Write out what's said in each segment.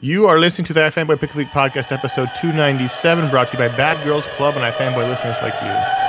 You are listening to the iFanboy Pick League Podcast, episode 297, brought to you by Bad Girls Club and iFanboy listeners like you.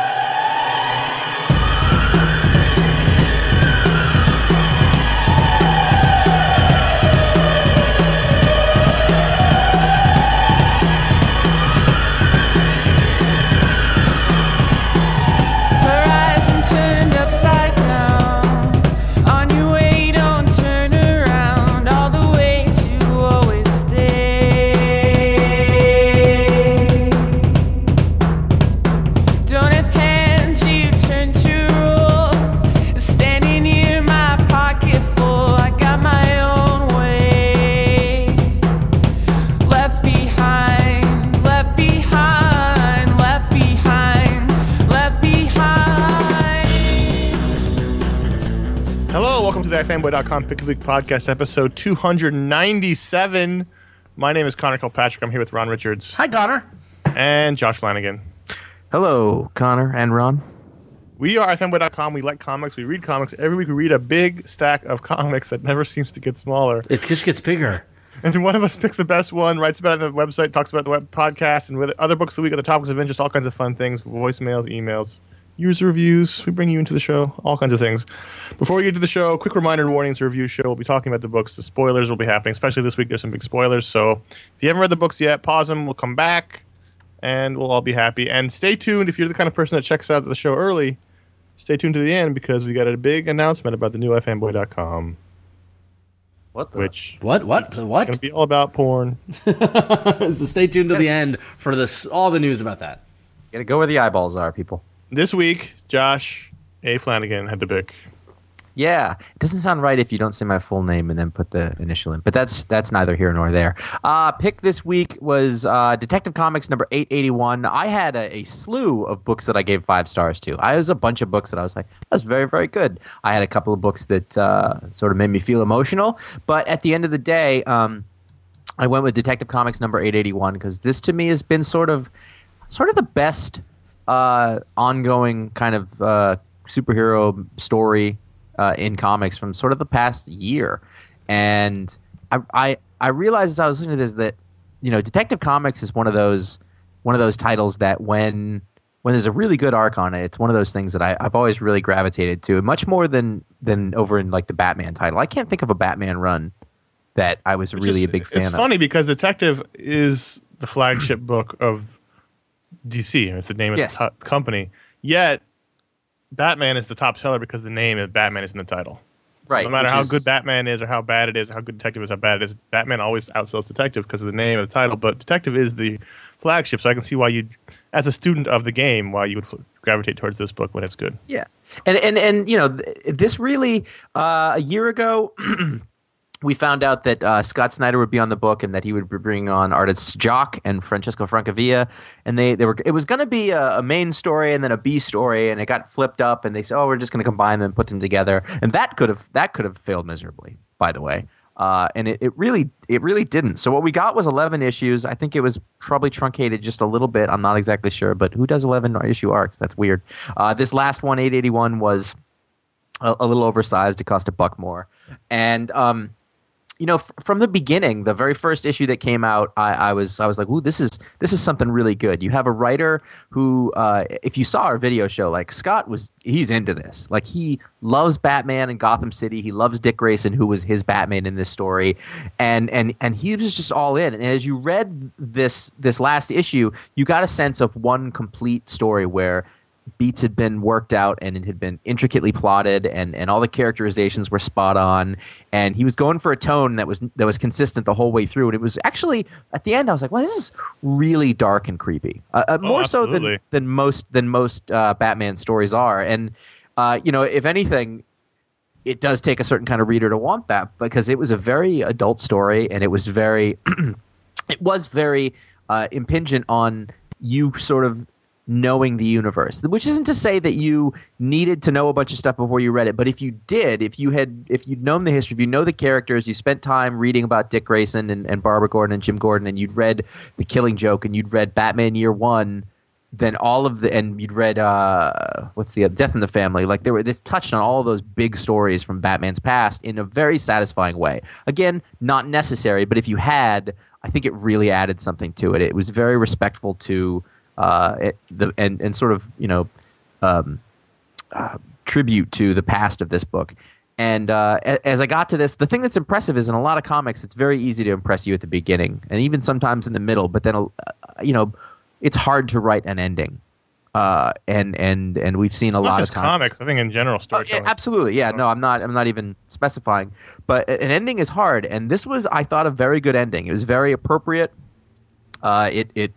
iFanboy.com Pick League Podcast, episode 297. My name is Conor Kilpatrick. I'm here with Ron Richards Hi, Conor. and Josh Flanagan. Hello, Conor and Ron. We are iFanboy.com. We like comics. We read comics. Every week we read a big stack of comics that never seems to get smaller. It just gets bigger. And one of us picks the best one, writes about it on the website, talks about the web podcast, and with other books of the week, other topics of interest, all kinds of fun things, voicemails, emails, user reviews. We bring you into the show, all kinds of things. Before we get to the show, quick reminder and warnings, review show. We'll be talking about the books. The spoilers will be happening, especially this week. There's some big spoilers. So if you haven't read the books yet, pause them. We'll come back, and we'll all be happy. And stay tuned if you're the kind of person that checks out the show early. Stay tuned to the end because we got a big announcement about the new ifanboy.com, What the? which What? what What? is Going to be all about porn. so stay tuned to the end for this all the news about that. Gotta go where the eyeballs are, people. This week, Josh A. Flanagan had to pick. Yeah, it doesn't sound right if you don't say my full name and then put the initial in, but that's that's neither here nor there. Uh, pick this week was uh, Detective Comics number eight eighty one. I had a, a slew of books that I gave five stars to. I was a bunch of books that I was like, that was very very good. I had a couple of books that uh, sort of made me feel emotional, but at the end of the day. Um, I went with Detective Comics number 881 because this to me has been sort of sort of the best uh, ongoing kind of uh, superhero story uh, in comics from sort of the past year. And I, I I realized as I was listening to this that you know Detective Comics is one of those one of those titles that when when there's a really good arc on it, it's one of those things that I, I've always really gravitated to, much more than than over in like the Batman title. I can't think of a Batman run that I was Which really is- a big fan It's of. funny because Detective is the flagship book of DC. It's the name of Yes. the to- company. Yet, Batman is the top seller because the name of Batman is in the title. So Right, No matter how is- good Batman is, or how bad it is, or how good Detective is, how bad it is, Batman always outsells Detective because of the name of the title. But Detective is the flagship, so I can see why you, as a student of the game, why you would gravitate towards this book when it's good. Yeah, and and and you know th- this really uh, a year ago. We found out that uh, Scott Snyder would be on the book, and that he would be bringing on artists Jock and Francesco Francavilla, and they, they were. It was going to be a, a main story and then a B story, and it got flipped up, and they said, "Oh, we're just going to combine them, and put them together," and that could have that could have failed miserably. By the way, uh, and it, it really it really didn't. So what we got was eleven issues. I think it was probably truncated just a little bit. I'm not exactly sure, but who does eleven issue arcs? That's weird. Uh, this last one, eight eighty one, was a, a little oversized. It cost a buck more, and um, you know, f- from the beginning, the very first issue that came out, I, I was I was like, "Ooh, this is this is something really good." You have a writer who, uh, if you saw our video show, like Scott was, he's into this. Like he loves Batman and Gotham City. He loves Dick Grayson, who was his Batman in this story, and and and he was just all in. And as you read this this last issue, you got a sense of one complete story where beats had been worked out and it had been intricately plotted and, and all the characterizations were spot on. And he was going for a tone that was that was consistent the whole way through. And it was actually at the end I was like well this is really dark and creepy. Uh, uh, more so than, than most than most uh, Batman stories are. And uh, you know if anything it does take a certain kind of reader to want that because it was a very adult story and it was very it was very uh, impingent on you sort of knowing the universe which isn't to say that you needed to know a bunch of stuff before you read it but if you did if you had if you'd known the history if you know the characters you spent time reading about dick grayson and, and barbara gordon and jim gordon and you'd read the killing joke and you'd read batman year one then all of the and you'd read uh, what's the Death in the Family. Like there were this touched on all of those big stories from Batman's past in a very satisfying way. Again, not necessary, but if you had, I think it really added something to it. It was very respectful to uh, it, the and and sort of you know um, uh, tribute to the past of this book. And uh, as I got to this, the thing that's impressive is in a lot of comics, it's very easy to impress you at the beginning, and even sometimes in the middle. But then, uh, you know, it's hard to write an ending. Uh, and and and we've seen a Not lot of times. comics. I think in general Oh, yeah, storytelling. absolutely, yeah. No, I'm not. I'm not even specifying. But an ending is hard, and this was, I thought, a very good ending. It was very appropriate. Uh, it it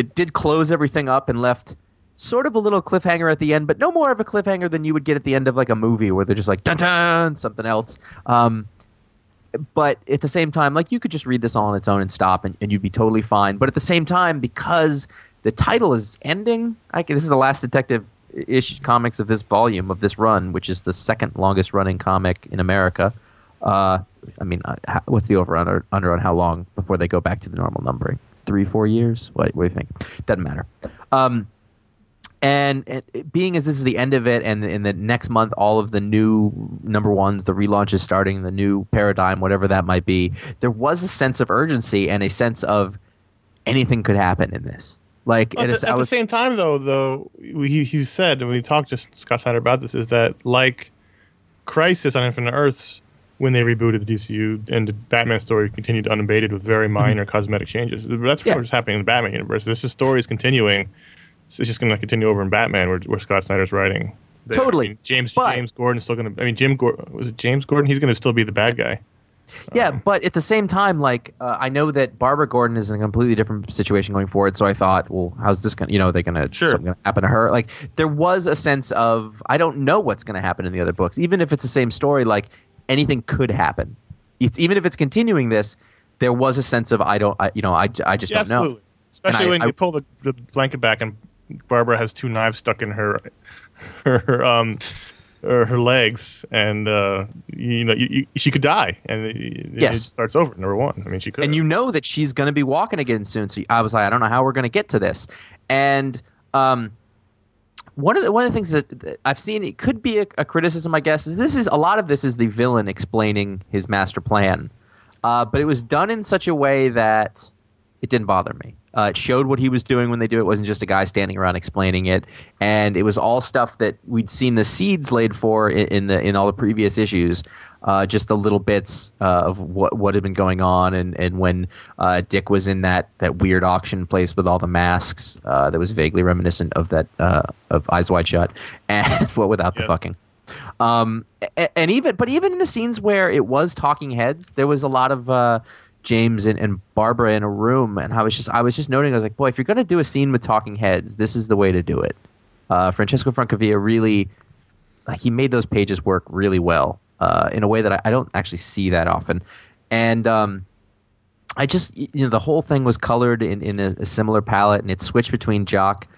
it did close everything up and left sort of a little cliffhanger at the end, but no more of a cliffhanger than you would get at the end of like a movie where they're just like dun dun something else. Um, but at the same time, like you could just read this all on its own and stop, and, and you'd be totally fine. But at the same time, because the title is ending, I, this is the last detective ish comics of this volume of this run, which is the second longest running comic in America. Uh, I mean, uh, what's the over under, under on how long before they go back to the normal numbering? Three, four years? What, what do you think? Doesn't matter. Um, and it, being as this is the end of it, and in the next month, all of the new number ones, the relaunch is starting, the new paradigm, whatever that might be, there was a sense of urgency and a sense of anything could happen in this. Like, Well, at, it's- the, I at the same time, though, though he he said, and we talked to Scott Snyder about this, is that like Crisis on Infinite Earths, when they rebooted the DCU and the Batman story continued unabated with very minor cosmetic changes. That's Mm-hmm. Yeah. what's happening in the Batman universe. This is- story is continuing. So it's just going to continue over in Batman, where, where Scott Snyder's writing. Totally. I mean, James But- James Gordon's still going to. I mean, Jim Gordon was it James Gordon? He's going to still be the bad guy. Yeah, but at the same time, like uh, I know that Barbara Gordon is in a completely different situation going forward. So I thought, well, how's this going? to You know, are they going to Sure. something going to happen to her? Like there was a sense of I don't know what's going to happen in the other books, even if it's the same story. Like anything could happen. It's, even if it's continuing this, there was a sense of I don't, I, you know, I, I just Yeah, don't know. Especially when I- you pull the, the blanket back and Barbara has two knives stuck in her her um or her legs, and uh, you know you, you, she could die, and it, it Yes. starts over. Number one, I mean, she could. and you know that she's going to be walking again soon. So I was like, I don't know how we're going to get to this. And um, one of the one of the things that, that I've seen it could be a, a criticism, I guess, is this is a lot of this is the villain explaining his master plan, uh, but it was done in such a way that it didn't bother me. Uh, it showed what he was doing when they do it. it wasn't just a guy standing around explaining it, and it was all stuff that we'd seen the seeds laid for in, in the in all the previous issues. Uh, just the little bits uh, of what what had been going on, and and when uh, Dick was in that that weird auction place with all the masks, uh, that was vaguely reminiscent of that uh, of Eyes Wide Shut, and what without the fucking. Um, a- and even but even in the scenes where it was talking heads, there was a lot of uh, James and, and Barbara in a room, and I was just I was just noting I was like, boy, if you're gonna do a scene with talking heads, this is the way to do it. Uh, Francesco Francavilla really like he made those pages work really well uh, in a way that I, I don't actually see that often, and um, I just you know the whole thing was colored in, in a, a similar palette, and it switched between Jock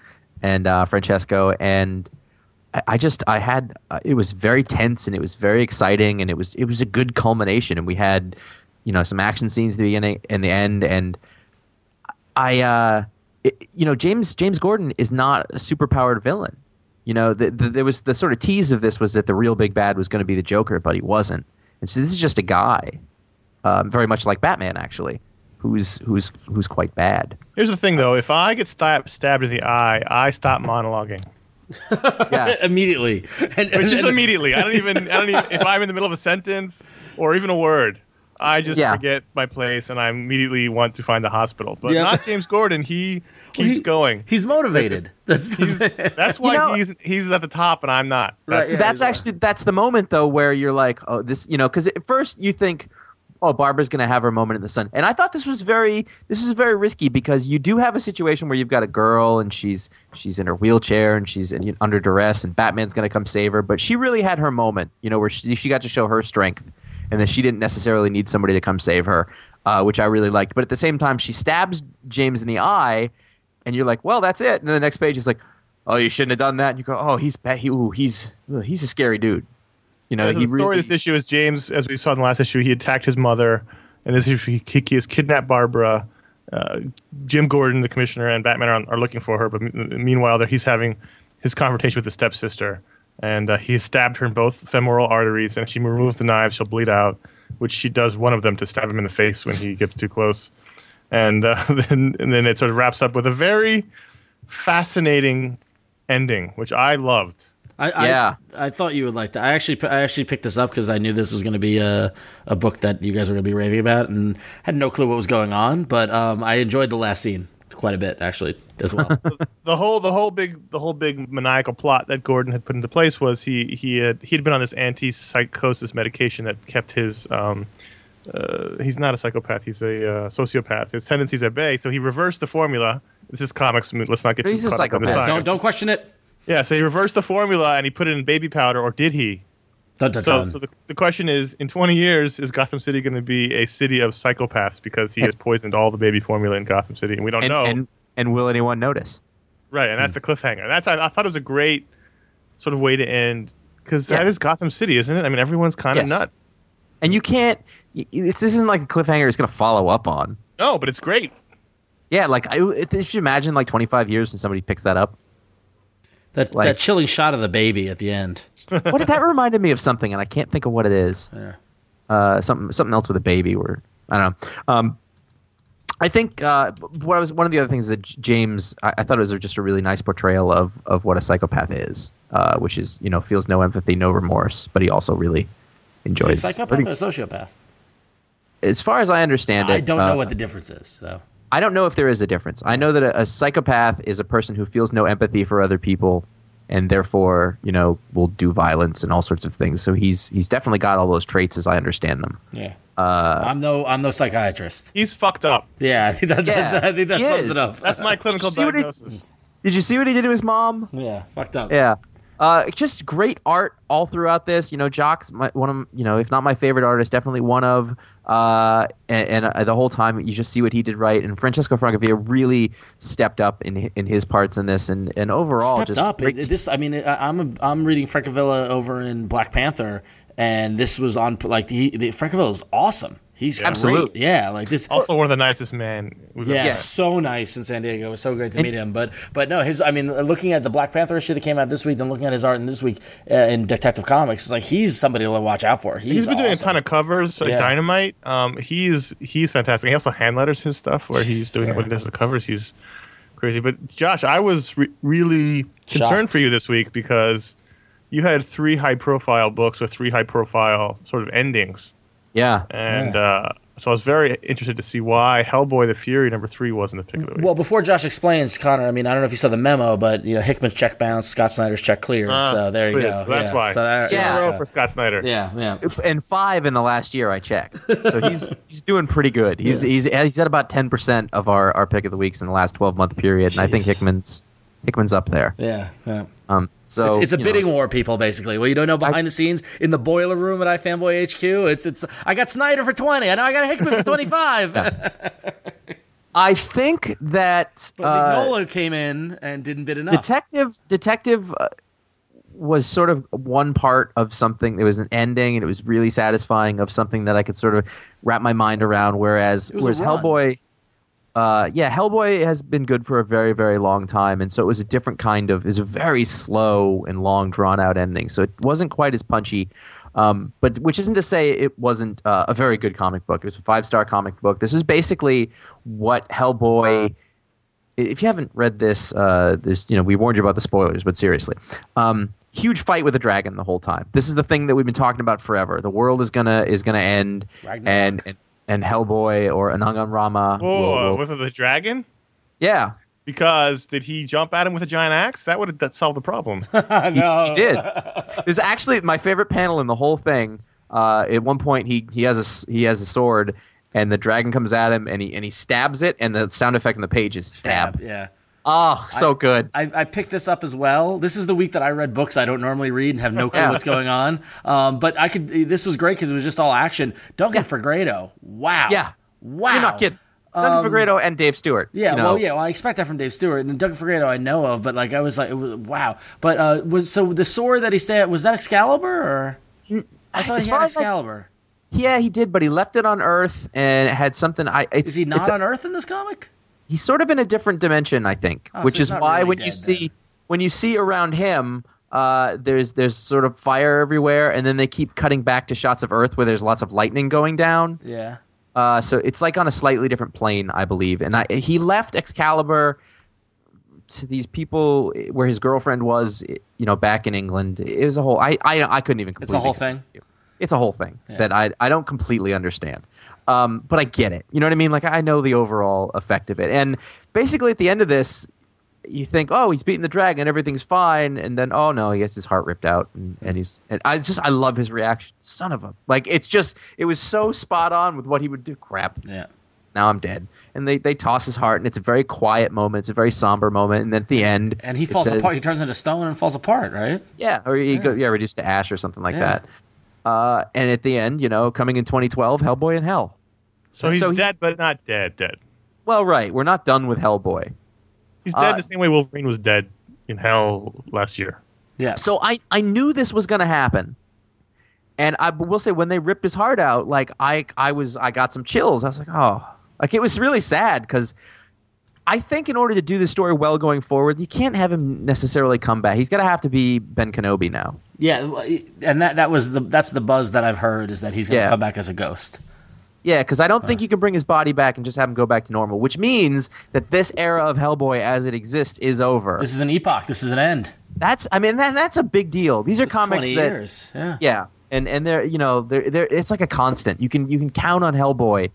and uh, Francesco, and I, I just I had uh, it was very tense and it was very exciting, and it was it was a good culmination, and we had you know some action scenes at the beginning and the end, and I uh, it, you know James James Gordon is not a superpowered villain. You know, the, the, there was the sort of tease of this was that the real big bad was going to be the Joker, but he wasn't. And so this is just a guy, um, very much like Batman, actually, who's who's who's quite bad. Here's the thing, though: if I get stabbed stabbed in the eye, I stop monologuing. Yeah, immediately. And, But and- just and- immediately. I don't even. I don't even. If I'm in the middle of a sentence or even a word, I just Yeah. forget my place and I immediately want to find the hospital. But Yeah. not James Gordon. He keeps he- going. He's motivated. That's He's, that's why know- he's he's at the top and I'm not. Right, That's, yeah. that's actually that's the moment though where you're like, oh, this, you know, because at first you think, oh, Barbara's going to have her moment in the sun, and I thought this was very this is very risky because you do have a situation where you've got a girl and she's she's in her wheelchair and she's in, under duress and Batman's going to come save her, but she really had her moment, you know, where she, she got to show her strength and that she didn't necessarily need somebody to come save her, uh, which I really liked. But at the same time, she stabs James in the eye, and you're like, well, that's it. And then the next page is like, oh, you shouldn't have done that. And you go, oh, he's. He, ooh, he's he's a scary dude. You know, So he the story really, of this issue is James, as we saw in the last issue, he attacked his mother, and this issue he, he has kidnapped Barbara, uh, Jim Gordon, the commissioner, and Batman are, are looking for her. But m- meanwhile, he's having his confrontation with his stepsister, and uh, he stabbed her in both femoral arteries. And if she removes the knives, she'll bleed out, which she does one of them to stab him in the face when he gets too close. And uh, then and then it sort of wraps up with a very fascinating ending, which I loved. I, Yeah. I, I thought you would like that. I actually, I actually picked this up because I knew this was going to be a, a book that you guys were going to be raving about, and had no clue what was going on. But um, I enjoyed the last scene quite a bit, actually, as well. the whole the whole big the whole big maniacal plot that Gordon had put into place was he he had he'd been on this anti-psychosis medication that kept his um uh, he's not a psychopath he's a uh, sociopath his tendencies at bay so he reversed the formula this is comics let's not get But too he's a caught up on the psychopath. science. don't don't question it. yeah so he reversed the formula and he put it in baby powder or did he Dun, dun, so, dun. so the, the question is in 20 years is Gotham City going to be a city of psychopaths because he has poisoned all the baby formula in Gotham City and we don't And, know and and will anyone notice? Right, and that's hmm. the cliffhanger. That's I, I thought it was a great sort of way to end because Yeah. that is Gotham City, isn't it? I mean, everyone's kind of Yes. nuts. And you can't. y- y- It's, this isn't like a cliffhanger. It's going to follow up on. No, but it's great. Yeah, like I, if you imagine like 25 years and somebody picks that up. That like- that chilling shot of the baby at the end. What did that reminded me of something, and I can't think of what it is. Yeah. Uh, something something else with a baby, or I don't know. Um, I think uh, what I was one of the other things that James I, I thought it was just a really nice portrayal of of what a psychopath is, uh, which is you know feels no empathy, no remorse, but he also really Is enjoys. he a psychopath pretty- or a sociopath? as far as I understand it, I don't know uh, what the difference is. So I don't know if there is a difference. I know that a, a psychopath is a person who feels no empathy for other people, and therefore, you know, will do violence and all sorts of things. So he's he's definitely got all those traits as I understand them. yeah, uh, I'm no I'm no psychiatrist. He's fucked up. Yeah, I think that, Yeah, that, I think that sums is. it up. That's my clinical See what he- diagnosis. Did you see what he did to his mom? yeah, fucked up. Yeah. Uh, just great art all throughout this. You know, Jock's my, one of you know, if not my favorite artist, definitely one of. Uh, and and uh, the whole time you just see what he did right, and Francesco Francavilla really stepped up in in his parts in this, and and overall stepped just up. great It, this, I mean, I'm a, I'm reading Francavilla over in Black Panther, and this was on like the, the Francavilla is awesome. He's great. Absolutely. Yeah, like this. Also, one of the nicest men. we've ever Yeah, met. so nice in San Diego. It was so great to And- meet him. But but no, his I mean, looking at the Black Panther issue that came out this week, then looking at his art in this week uh, in Detective Comics, it's like he's somebody to watch out for. He's, He's been doing a ton of covers, like Yeah. Dynamite. Um, he's he's fantastic. He also hand letters his stuff where he's doing Yeah. when he does the covers. He's crazy. But Josh, I was re- really concerned Shocked. for you this week because you had three high profile books with three high profile sort of endings. Yeah. And uh, so I was very interested to see why Hellboy the Fury number three wasn't the pick of the week. Well, before Josh explains, Conor, I mean, I don't know if you saw the memo, but you know, Hickman's check bounced, Scott Snyder's check cleared. Ah, so there you please. go. So that's Yeah. why. So that- Yeah. In for Scott Snyder. yeah, yeah. and five in the last year I checked. So he's he's doing pretty good. He's he's he's at about ten percent of our, our pick of the weeks in the last twelve month period, and I think Hickman's Hickman's up there. Yeah, yeah. Um, so It's, it's a bidding know, war, people. Basically, well, you don't know behind the scenes in the boiler room at iFanboy HQ. It's it's. I got Snyder for twenty. I know I got Hickman for twenty five. I think that But uh, Mignola came in and didn't bid enough. detective detective uh, was sort of one part of something. There was an ending, and it was really satisfying of something that I could sort of wrap my mind around. Whereas whereas. Hellboy. Uh, yeah, Hellboy has been good for a very, very long time, and so it was a different kind of. It was a very slow and long, drawn out ending, so it wasn't quite as punchy. Um, but which isn't to say it wasn't uh, a very good comic book. It was a five star comic book. This is basically what Hellboy if you haven't read this, uh, this you know we warned you about the spoilers, but seriously, um, huge fight with a dragon the whole time. This is the thing that we've been talking about forever. The world is gonna is gonna end, Ragnarok. and, and and Hellboy or Anung Un Rama. Whoa, will- will- with the dragon? yeah, Because did he jump at him with a giant axe? That would have that solved the problem. no, he did. This is actually my favorite panel in the whole thing. Uh, at one point, he he has a s- he has a sword, and the dragon comes at him, and he and he stabs it, and the sound effect in the page is stab. Yeah. Oh, so good. I, I picked this up as well. This is the week that I read books I don't normally read and have no clue Yeah. what's going on. Um, but I could. This was great because it was just all action. Duncan Fegredo. Wow. Yeah. Wow. You're not kidding. Duncan Fegredo and Dave Stewart. Yeah, you know. well, yeah, well, I expect that from Dave Stewart and Duncan Fegredo. I know of, but like, I was like, it was, wow. But uh, was so the sword that he stabbed was that Excalibur or? I thought As he had I- Excalibur. Yeah, he did, but he left it on Earth and it had something. I it's, Is he not it's on Earth in this comic? He's sort of in a different dimension, I think, Oh, which so is why really when you see when you see around him, uh, there's there's sort of fire everywhere, and then they keep cutting back to shots of Earth where there's lots of lightning going down. Yeah. Uh, so it's like on a slightly different plane, I believe. And I, he left Excalibur to these people where his girlfriend was, you know, back in England. It was a whole. I I, I couldn't even. It's a whole thing. it. It's a whole thing Yeah. that I I don't completely understand. Um, but I get it. You know what I mean? Like I know the overall effect of it. And basically, at the end of this, you think, oh, he's beating the dragon, everything's fine, and then oh no, he gets his heart ripped out, and, and he's. And I just I love his reaction. Son of a like it's just it was so spot on with what he would do. Crap Yeah. now I'm dead. And they, they toss his heart, and it's a very quiet moment. It's a very somber moment. And then at the end, And he falls says- apart. He turns into stone and falls apart, right? yeah, or he go, yeah, reduced to ash or something like Yeah. that. Uh, and at the end, you know, coming in 2012, Hellboy in Hell. So he's So he's- dead, but not dead. Dead. Well, right, we're not done with Hellboy. He's dead Uh, the same way Wolverine was dead in Hell last year. Yeah. So I, I knew this was going to happen. And I will say, when they ripped his heart out, like I, I was, I got some chills. I was like, oh, like it was really sad because I think in order to do the story well going forward, you can't have him necessarily come back. He's going to have to be Ben Kenobi now. Yeah, and that that was the that's the buzz that I've heard is that he's going to Yeah. come back as a ghost. Yeah, because I don't think you can bring his body back and just have him go back to normal, which means that this era of Hellboy as it exists is over. This is an epoch. This is an end. that's, I mean, that, that's a big deal. These are It's comics 20 that, years. Yeah. yeah, and and they're you know they're, they're it's like a constant. You can you can count on Hellboy.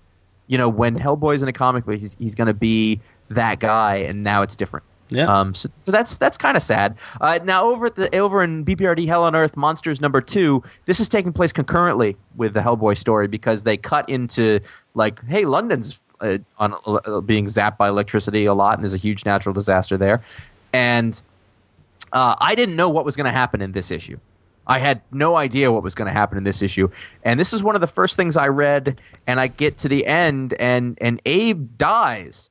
You know when Hellboy's in a comic book, he's he's going to be that guy, and now it's different. Yeah. Um. So, so that's that's kind of sad. Uh, now over at the over in BPRD Hell on Earth Monsters number two, this is taking place concurrently with the Hellboy story because they cut into like, hey, London's uh, on uh, being zapped by electricity a lot, and there's a huge natural disaster there, and uh, I didn't know what was going to happen in this issue. I had no idea what was going to happen in this issue, and this is one of the first things I read. And I get to the end, and and Abe dies,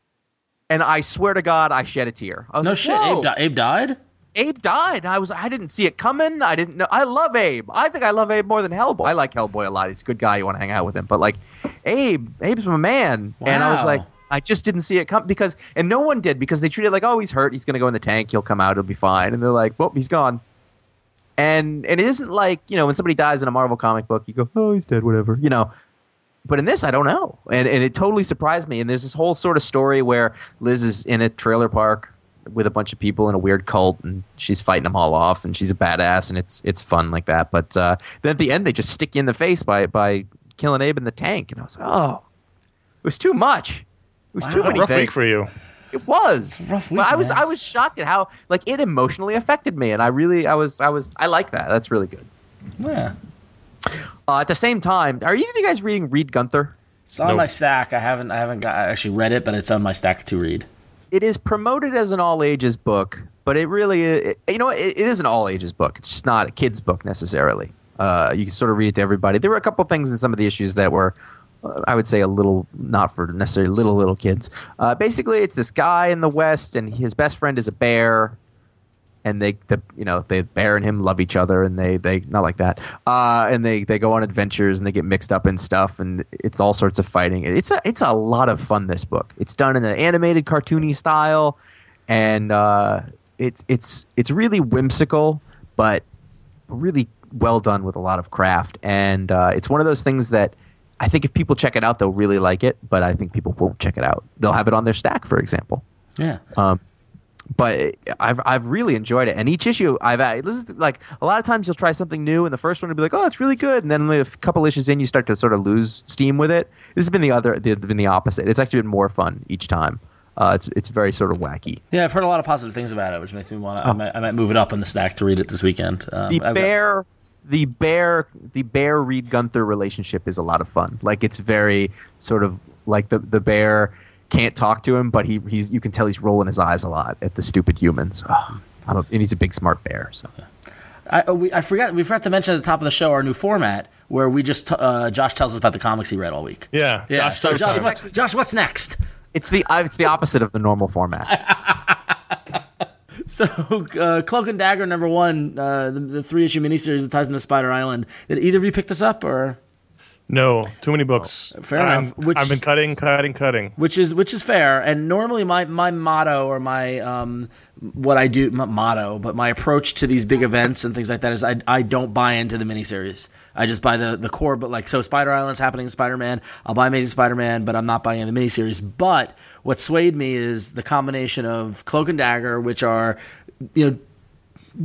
and I swear to God, I shed a tear. No like, shit. Abe, di- Abe died. Abe died. I was I didn't see it coming. I didn't know. I love Abe. I think I love Abe more than Hellboy. I like Hellboy a lot. He's a good guy. You want to hang out with him. But like Abe, Abe's my man. And I was like, I just didn't see it come because, and no one did because they treated it like, oh, he's hurt. He's gonna go in the tank. He'll come out. He'll be fine. And they're like, well, he's gone. And and it isn't like you know when somebody dies in a Marvel comic book, you go, oh, he's dead, whatever, you know. But in this, I don't know, and and it totally surprised me. And there's this whole sort of story where Liz is in a trailer park with a bunch of people in a weird cult, and she's fighting them all off, and she's a badass, and it's it's fun like that. But uh, then at the end, they just stick you in the face by by killing Abe in the tank, and I was like, oh, it was too much. It was too Wow. many Rough things. week for you. It was. rough But week, I was man. I was shocked at how like it emotionally affected me, and I really I was I was I like that. That's really good. Yeah. Uh, at the same time, are either of you guys reading Reed Gunther? It's on Nope. my stack. I haven't I haven't got I actually read it, but it's on my stack to read. It is promoted as an all ages book, but it really it, you know it, it is an all ages book. It's just not a kids book necessarily. Uh, you can sort of read it to everybody. There were a couple things in some of the issues that were. I would say a little, not for necessarily little little kids. Uh, basically, it's this guy in the West, and his best friend is a bear, and they the you know the bear and him love each other and they they not like that. Uh and they they go on adventures and they get mixed up in stuff and it's all sorts of fighting. It's a it's a lot of fun this book. It's done in an animated cartoony style and uh it's it's it's really whimsical but really well done with a lot of craft. And uh it's one of those things that I think if people check it out, they'll really like it. But I think people won't check it out. They'll have it on their stack, for example Yeah. Um, but I've I've really enjoyed it, and each issue I've this is like a lot of times you'll try something new, and the first one will be like, oh, it's really good, and then a couple issues in, you start to sort of lose steam with it. This has been the other, it's been the opposite. It's actually been more fun each time. Uh, it's it's very sort of wacky. Yeah, I've heard a lot of positive things about it, which makes me want to. I, might, I might move it up on the stack to read it this weekend. Um, The I've got- bear, the bear, the bear Reed Gunther relationship is a lot of fun. Like it's very sort of like the the bear can't talk to him, but he he's you can tell he's rolling his eyes a lot at the stupid humans. Oh, I'm a, and he's a big smart bear. So. I, oh, we, I forgot. We forgot to mention at the top of the show our new format where we just t- uh, Josh tells us about the comics he read all week. Yeah. Yeah. Josh, so so Josh, sorry. what, Josh, what's next? It's the uh, it's the opposite of the normal format. So, uh, Cloak and Dagger number one, uh, the, the three issue miniseries that ties into Spider Island. Did either of you pick this up or? No, too many books. Fair I'm- enough. Which- I've been cutting, cutting, cutting. which is which is fair. And normally my my motto or my um what I do motto, but my approach to these big events and things like that is I I don't buy into the miniseries. I just buy the the core. But like so, Spider Island's happening in Spider Man. I'll buy Amazing Spider Man, but I'm not buying the miniseries. But what swayed me is the combination of Cloak and Dagger, which are you know.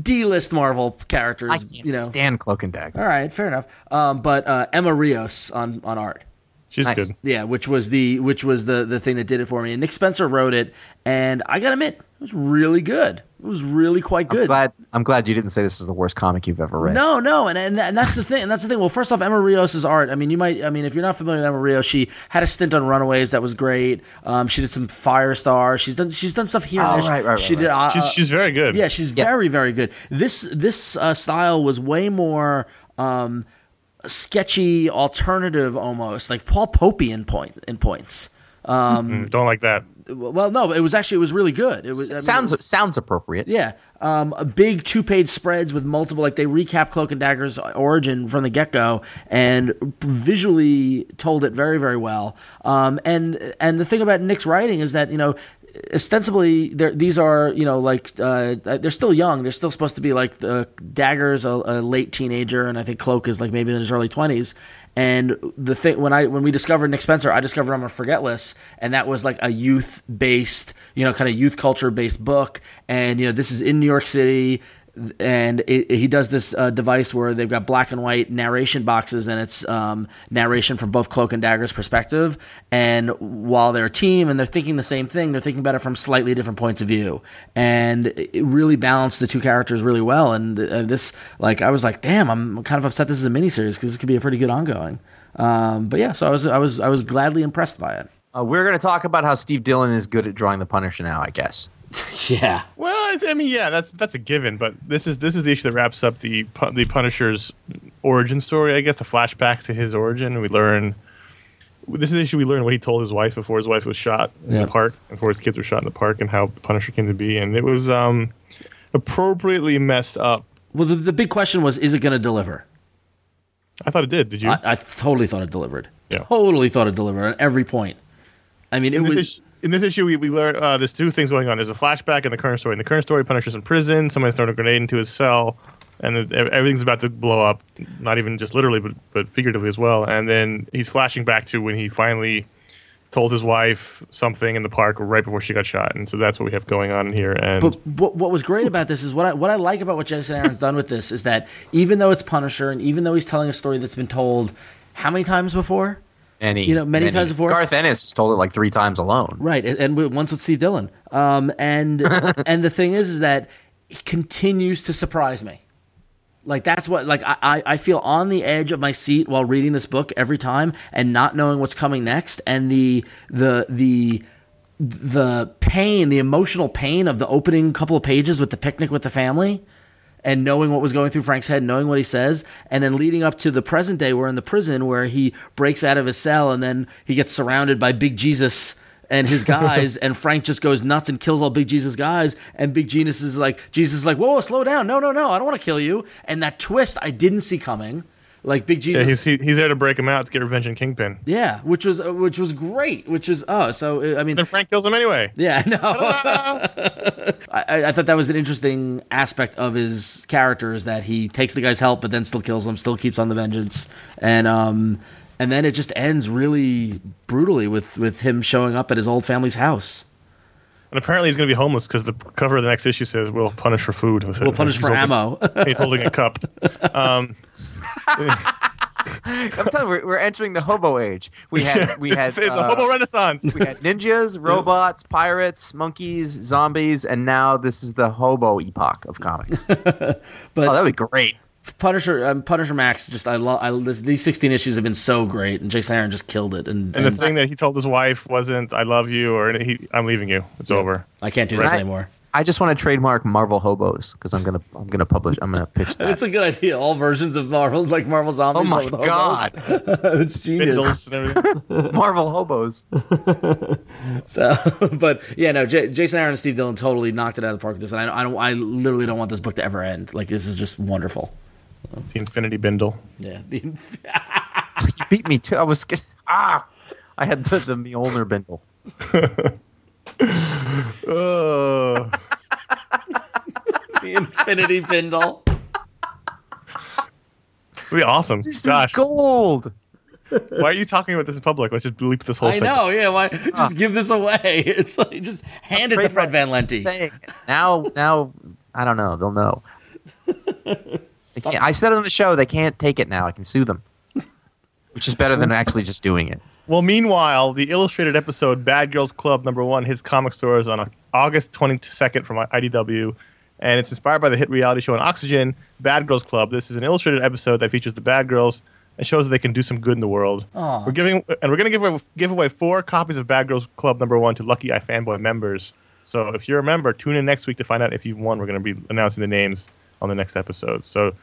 D-list Marvel characters, I can't you know. stand Cloak and Dagger. All right, fair enough. Um, but uh, Emma Rios on on art. She's Nice. good. Yeah, which was the which was the the thing that did it for me. And Nick Spencer wrote it, and I gotta admit, it was really good. It was really quite good. Glad I'm glad you didn't say this is the worst comic you've ever read. No, no, and, and and that's the thing. And that's the thing. Well, first off, Emma Rios' art. I mean, you might. I mean, if you're not familiar with Emma Rios, she had a stint on Runaways that was great. Um, she did some Firestar. She's done. She's done stuff here. Oh, and there. right, right, She right, did. Uh, She's she's very good. yeah, she's Yes. very, very good. This this uh, style was way more um, sketchy, alternative, almost like Paul Popey in point in points. Mm, Don't like that. Well, no, it was actually it was really good. It was I mean, sounds it was- sounds appropriate. yeah, um, a big two page spreads with multiple like they recap Cloak and Dagger's origin from the get go and visually told it very very well. Um, and and the thing about Nick's writing is that you know ostensibly these are you know like uh, they're still young. They're still supposed to be like uh, Dagger's a, a late teenager, and I think Cloak is like maybe in his early twenties. And the thing when I when we discovered Nick Spencer, I discovered i'm a Forgetless, and that was like a youth based, you know, kind of youth culture based book. And you know, this is in New York City, and it, he does this uh, device where they've got black and white narration boxes, and it's um, narration from both Cloak and Dagger's perspective. And while they're a team and they're thinking the same thing, they're thinking about it from slightly different points of view, and it really balanced the two characters really well. And uh, this, like, I was like, damn, I'm kind of upset this is a miniseries because this could be a pretty good ongoing. Um, but yeah, so I was I was I was gladly impressed by it. Uh, we're going to talk about how Steve Dillon is good at drawing the Punisher now. I guess. Yeah. Well, I, I mean, yeah, that's that's a given. But this is this is the issue that wraps up the the Punisher's origin story. I guess the flashback to his origin. We learn this is the issue we learn what he told his wife before his wife was shot in Yeah. the park, before his kids were shot in the park, and how the Punisher came to be. And it was um, appropriately messed up. Well, the, the big question was, is it going to deliver? I thought it did. Did you? I, I totally thought it delivered. Yeah. Totally thought it delivered on every point. I mean, it this was. In this issue, we, we learn uh, there's two things going on. There's a flashback in the current story. In the current story, Punisher's in prison. Somebody's thrown a grenade into his cell, and everything's about to blow up. Not even just literally, but but figuratively as well. And then he's flashing back to when he finally told his wife something in the park right before she got shot. And so that's what we have going on here. And But what, what was great about this is what I, what I like about what Jason Aaron's done with this is that even though it's Punisher and even though he's telling a story that's been told how many times before? Many, You know, many times before? Garth Ennis told it like three times alone. Right, and, and once with Steve Dillon. Um, and and the thing is, is that he continues to surprise me. Like that's what like I, I I feel on the edge of my seat while reading this book every time and not knowing what's coming next and the the the the pain, the emotional pain of the opening couple of pages with the picnic with the family and knowing what was going through Frank's head, knowing what he says, and then leading up to the present day, we're in the prison where he breaks out of his cell and then he gets surrounded by Big Jesus and his guys, and Frank just goes nuts and kills all Big Jesus guys, and Big Jesus is like, Jesus is like, whoa, slow down, no, no, no, I don't want to kill you, and that twist I didn't see coming, like Big yeah, Jesus, he's he, he's there to break him out to get revenge on Kingpin. yeah, which was uh, which was great, which was oh, so uh, I mean, Then Frank kills him anyway. yeah, no. I, I thought that was an interesting aspect of his character is that he takes the guy's help, but then still kills him, still keeps on the vengeance, and um, and then it just ends really brutally with with him showing up at his old family's house. And apparently he's going to be homeless because the cover of the next issue says "We'll punish for food." We'll punish for ammo. he's holding a cup. I'm telling you, we're, we're entering the hobo age. We had we had it's, it's a uh, hobo renaissance. we had ninjas, robots, pirates, monkeys, zombies, and now this is the hobo epoch of comics. but oh, that would be great. Punisher, um, Punisher Max, just I love. I these sixteen issues have been so great, and Jason Aaron just killed it. And, And the and thing that he told his wife wasn't "I love you" or he, "I'm leaving you." It's over. I can't do this anymore. I just want to trademark Marvel hobos because I'm gonna I'm gonna publish I'm gonna pitch that. It's a good idea. All versions of Marvel, like Marvel Zombies. oh my but with hobos. god, it's genius. Bindles and. Marvel hobos. So, but yeah, no, J- Jason Aaron and Steve Dillon totally knocked it out of the park with this, and I, I don't, I literally don't want this book to ever end. Like this is just wonderful. The Infinity Bindle. Yeah, you beat me too. I was get- ah. I had the, the Mjolnir bindle. Oh. the Infinity Bindle. It'd be awesome. This Gosh, is gold. why are you talking about this in public? Let's just bleep this whole I segment. know, yeah. Why just give this away? It's like just hand it to Fred Van Lente. Now, now, I don't know. They'll know. They can't, I said on the show. They can't take it now. I can sue them, which is better than actually just doing it. Well, meanwhile, the illustrated episode "Bad Girls Club" number one his comic stores on August 22nd from IDW, and it's inspired by the hit reality show on Oxygen, "Bad Girls Club." This is an illustrated episode that features the bad girls and shows that they can do some good in the world. Aw. We're giving and we're going to give away, give away four copies of Bad Girls Club number one to Lucky iFanboy members. So if you're a member, tune in next week to find out if you've won. We're going to be announcing the names on the next episode. So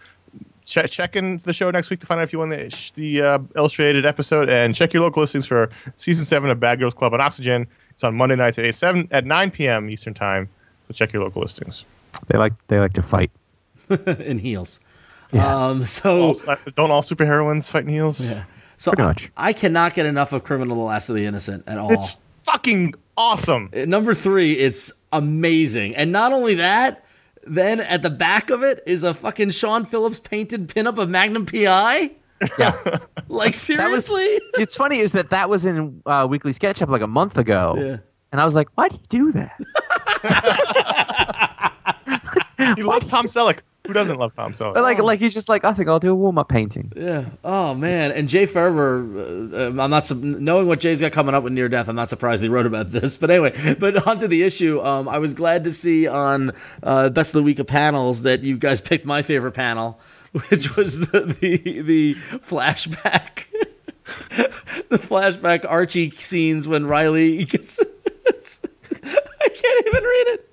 check check into the show next week to find out if you won the, the uh, illustrated episode, and check your local listings for season seven of Bad Girls Club on Oxygen. It's on Monday nights at eight seven at nine p.m. Eastern time. So check your local listings. They like they like to fight. in heels. Yeah. Um, so All- uh, don't all superheroines fight in heels? yeah. So Pretty I, much. I cannot get enough of Criminal: The Last of the Innocent at all. It's fucking awesome. Number three, it's amazing, and not only that, then at the back of it is a fucking Sean Phillips painted pinup of Magnum PI. Yeah. Like That was. seriously? It's funny is that that was in uh, Weekly SketchUp like a month ago, Yeah. and I was like, why do you do that? He loves Tom Selleck. Who doesn't love Tom Selleck? But like, like he's just like, I think I'll do a warm up painting. Yeah. Oh man. And Jay Faerber, uh, uh, I'm not su- knowing what Jay's got coming up with near death. I'm not surprised he wrote about this. But anyway, but onto the issue. Um, I was glad to see on uh, Best of the Week of panels that you guys picked my favorite panel, which was the the, the flashback. the flashback Archie scenes when Riley gets. I can't even read it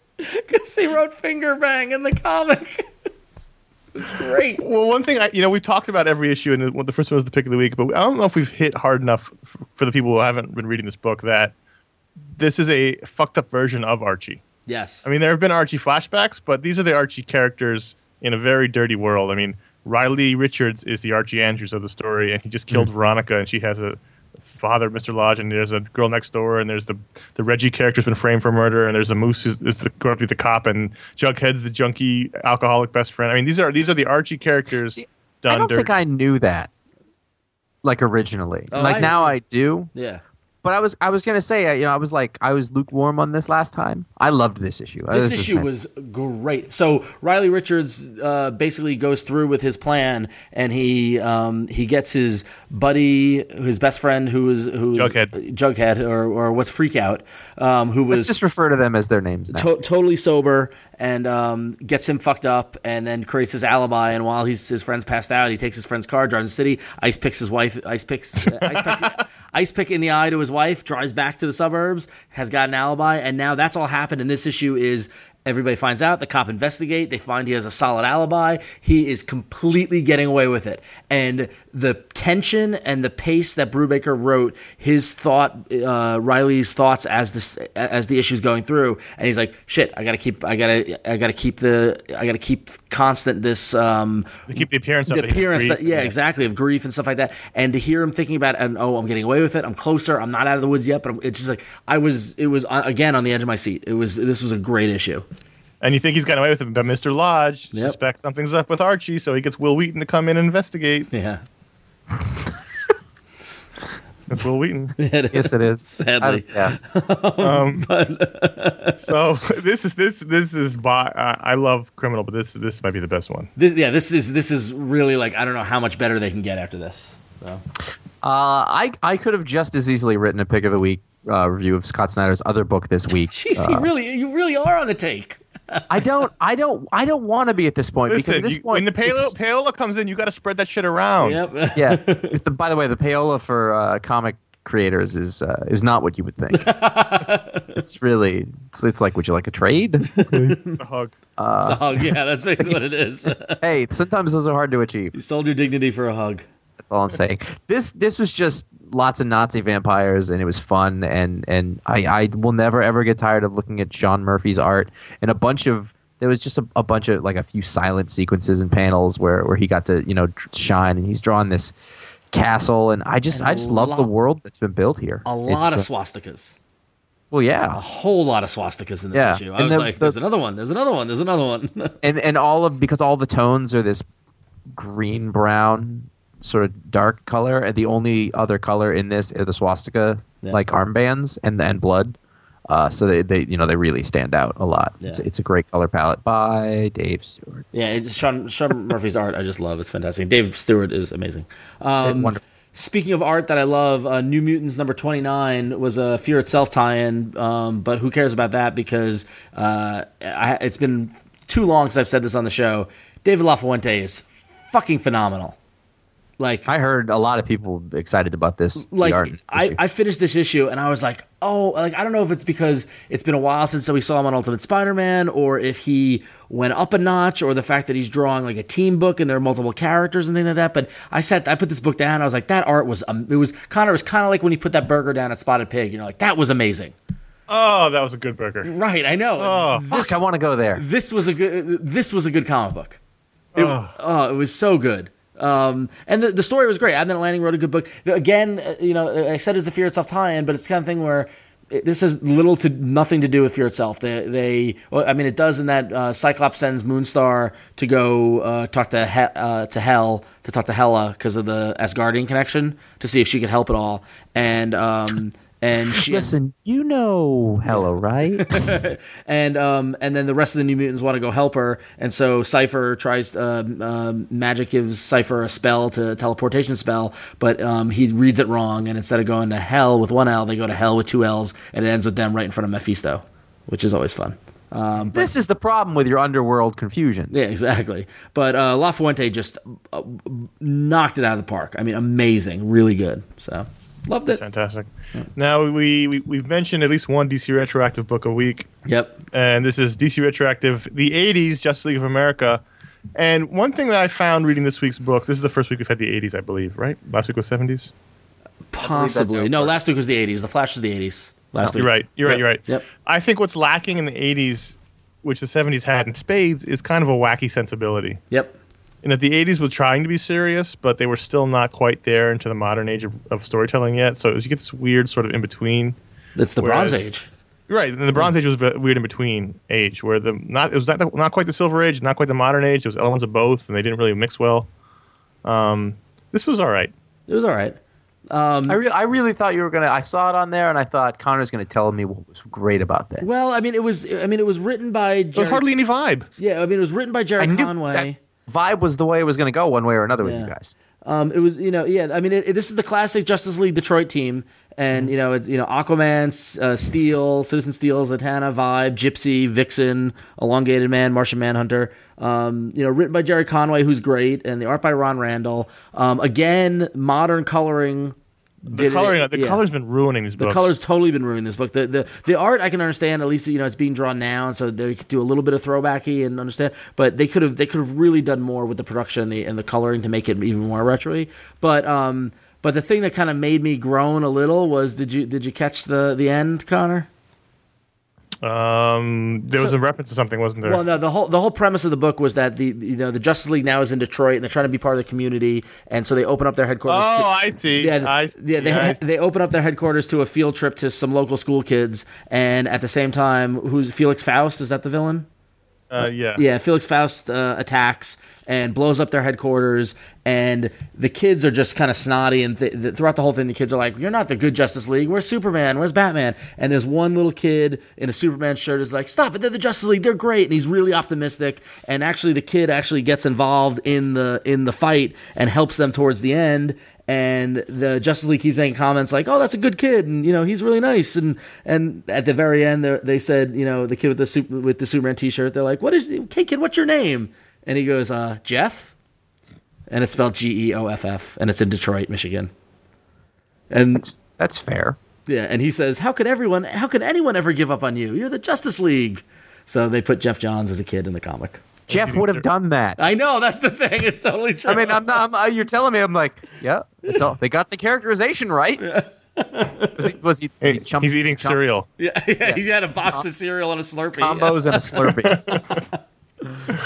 because he wrote finger bang in the comic. It was great. Well, one thing I, you know, we've talked about every issue, and the the first one was the pick of the week. But I don't know if we've hit hard enough for the people who haven't been reading this book that this is a fucked up version of Archie. Yes. I mean, there have been Archie flashbacks, but these are the Archie characters in a very dirty world. I mean, Riley Richards is the Archie Andrews of the story, and he just killed hmm. Veronica, and she has a father, Mr. Lodge, and there's a girl next door, and there's the the Reggie character's been framed for murder, and there's the Moose who's is the, going to be the cop, and Jughead's the junkie alcoholic best friend. I mean, these are these are the Archie characters done I don't dirty. think I knew that. Like originally, Oh, like I- now I do. yeah. But I was I was gonna say, uh, you know, I was like I was lukewarm on this last time. I loved this issue. This was issue fan- was great. So Riley Richards uh, basically goes through with his plan, and he um, he gets his buddy, his best friend, who is who is Jughead. Jughead, or or what's Freak Out, um, who was Let's just refer to them as their names now. to- totally sober and um, gets him fucked up and then creates his alibi and while he's his friend's passed out he takes his friend's car drives to the city ice picks his wife ice picks uh, ice, pick, ice pick in the eye to his wife drives back to the suburbs has got an alibi and now that's all happened and this issue is everybody finds out the cop investigate they find he has a solid alibi he is completely getting away with it. And the tension and the pace that Brubaker wrote his thought uh, Riley's thoughts as this as the issue's going through and he's like shit I gotta keep I gotta I gotta keep the I gotta keep constant this um keep the appearance the appearance grief, that yeah, exactly of grief and stuff like that and to hear him thinking about and oh I'm getting away with it I'm closer I'm not out of the woods yet but I'm, it's just like I was it was uh, again on the edge of my seat it was this was a great issue And you think he's gotten away with it, but Mr. Lodge Yep. suspects something's up with Archie, so he gets Wil Wheaton to come in and investigate. yeah That's Wil Wheaton. yes, it is. Sadly. I- yeah. so this is this this is by uh, I love Criminal, but this this might be the best one. this yeah this is this is really like I don't know how much better they can get after this so. Uh, I I could have just as easily written a pick of the week uh, review of Scott Snyder's other book this week. Jeez, you really you really are on the take I don't I don't I don't want to be at this point because at this you- point when the payola, payola comes in, you got to spread that shit around. yep yeah. The, by the way, the payola for uh, comic creators is uh, is not what you would think. it's really it's, it's like, would you like a trade? The hug. it's a hug yeah that's basically what it is hey, sometimes those are hard to achieve. you sold your dignity for a hug That's all I'm saying. This this was just lots of Nazi vampires, and it was fun. And and I I will never ever get tired of looking at Sean Murphy's art and a bunch of. There was just a, a bunch of like a few silent sequences and panels where, where he got to you know shine, and he's drawn this castle, and I just And I just love the world that's been built here. A lot It's, of uh, swastikas. well, yeah, A whole lot of swastikas in this Yeah, issue. I and was the- like, the- there's another one. There's another one. There's another one. and and all of because all the tones are this green brown sort of dark color, and the only other color in this are the swastika Yeah. like armbands and and blood. Uh, so they, they you know they really stand out a lot. It's, Yeah. it's a great color palette by Dave Stewart. yeah, it's Sean, Sean Murphy's art, I just love. It's fantastic. Dave Stewart is amazing. Um, wonderful. Speaking of art that I love, uh, New Mutants number 29 was a Fear Itself tie in, um, but who cares about that because uh, I, it's been too long since I've said this on the show. David LaFuente is fucking phenomenal. Like, I heard a lot of people excited about this. like the art I. I finished this issue and I was like, oh, like I don't know if it's because it's been a while since we saw him on Ultimate Spider-Man, or if he went up a notch, or the fact that he's drawing like a team book and there are multiple characters and things like that. But I sat, I put this book down. I was like, that art was, um, it was Conor was kind of like when he put that burger down at Spotted Pig. You know, like that was amazing. Oh, that was a good burger. Right, I know. Oh, Fuck, I want to go there. this was a good this was a good comic book. It, Oh. oh, it was so good. Um, and the, the story was great. Abnett and Lanning wrote a good book. Again, uh, you know, I said it's the Fear Itself tie-in, but it's the kind of thing where it, this has little to nothing to do with Fear Itself. They, they well, I mean, it does in that uh, Cyclops sends Moonstar to go uh, talk to he- uh, to Hell to talk to Hela because of the Asgardian connection to see if she could help at all. And um, and she Listen, you know Hello, right? and um, and then the rest of the New Mutants want to go help her, and so Cipher tries. Um, um, Magik gives Cipher a spell to teleportation spell, but um, he reads it wrong, and instead of going to hell with one L, they go to hell with two L's, and it ends with them right in front of Mephisto, which is always fun. Um, but this is the problem with your underworld confusions. yeah, exactly. But uh, Lafuente just uh, knocked it out of the park. I mean, amazing, really good. So loved it. fantastic. Now we, we we've mentioned at least one DC retroactive book a week, Yep. and this is DC retroactive, the '80s Justice League of America. And one thing that I found reading this week's book, this is the first week we've had the '80s, I believe, right? Last week was '70s. Possibly. No, last week was the '80s. The Flash was the '80s. Last week. You're right. You're right. You're right. Yep. I think what's lacking in the '80s, which the '70s had in spades, is kind of a wacky sensibility. Yep. In that the '80s was trying to be serious, but they were still not quite there into the modern age of, of storytelling yet. So it was, you get this weird sort of in between. It's the Whereas- Bronze Age. Right, and the Bronze Age was a weird in between age, where the not it was not, not quite the Silver Age, not quite the Modern Age. It was elements of both, and they didn't really mix well. Um, this was all right. It was all right. I, re- I really thought you were gonna. I saw it on there, and I thought Conor's gonna tell me what was great about this. Well, I mean, it was. I mean, it was written by. There was hardly any vibe. Yeah, I mean, it was written by I Gerry knew Conway. that vibe was the way it was gonna go, one way or another, with you guys. Um, it was, you know, yeah. I mean, it, it- this is the classic Justice League Detroit team, and you know, it's you know, Aquaman, uh, Steel, Citizen Steel, Zatanna, Vibe, Gypsy, Vixen, Elongated Man, Martian Manhunter. Um, you know, written by Gerry Conway, who's great, and the art by Ron Randall. Um, again, modern coloring. The did it- coloring, the yeah. color's been ruining these The books. color's totally been ruining this book. The, the the art I can understand. At least you know it's being drawn now, so they could do a little bit of throwbacky and understand. But they could have they could have really done more with the production and the and the coloring to make it even more retro But um, but the thing that kind of made me groan a little was did you did you catch the the end, Conor? Um, there was a reference to something, wasn't there? Well, no. The whole the whole premise of the book was that the you know the Justice League now is in Detroit and they're trying to be part of the community, and so they open up their headquarters. oh, to- I see. Yeah, I see. yeah. They, I see. they open up their headquarters to a field trip to some local school kids, and at the same time, who's Felix Faust? Is that the villain? Uh, yeah. Yeah, Felix Faust uh, attacks and blows up their headquarters, and the kids are just kind of snotty. And th- th- throughout the whole thing, the kids are like, "You're not the good Justice League. Where's Superman? Where's Batman?" And there's one little kid in a Superman shirt is like, "Stop it! They're the Justice League. They're great." And he's really optimistic. And actually, the kid actually gets involved in the in the fight and helps them towards the end. And the Justice League keeps making comments like, "Oh, that's a good kid," and you know he's really nice. And and at the very end, they're- said, you know, the kid with the super, with the Superman T-shirt, they're like, "What is, hey kid, what's your name?" And he goes, uh, "Geoff," and it's spelled G E O F F, and it's in Detroit, Michigan. And That's fair. yeah, and he says, "How could everyone? How could anyone ever give up on you? You're the Justice League." So they put Geoff Johns as a kid in the comic. Geoff would have done that. I know that's the thing. It's totally true. I mean, I'm not. I'm, uh, you're telling me. I'm like, yeah. It's all, they got the characterization right. Was he? Was he? Was he chump- He's eating chump- cereal. yeah, yeah, he had a box of cereal and a Slurpee. combos and a Slurpee.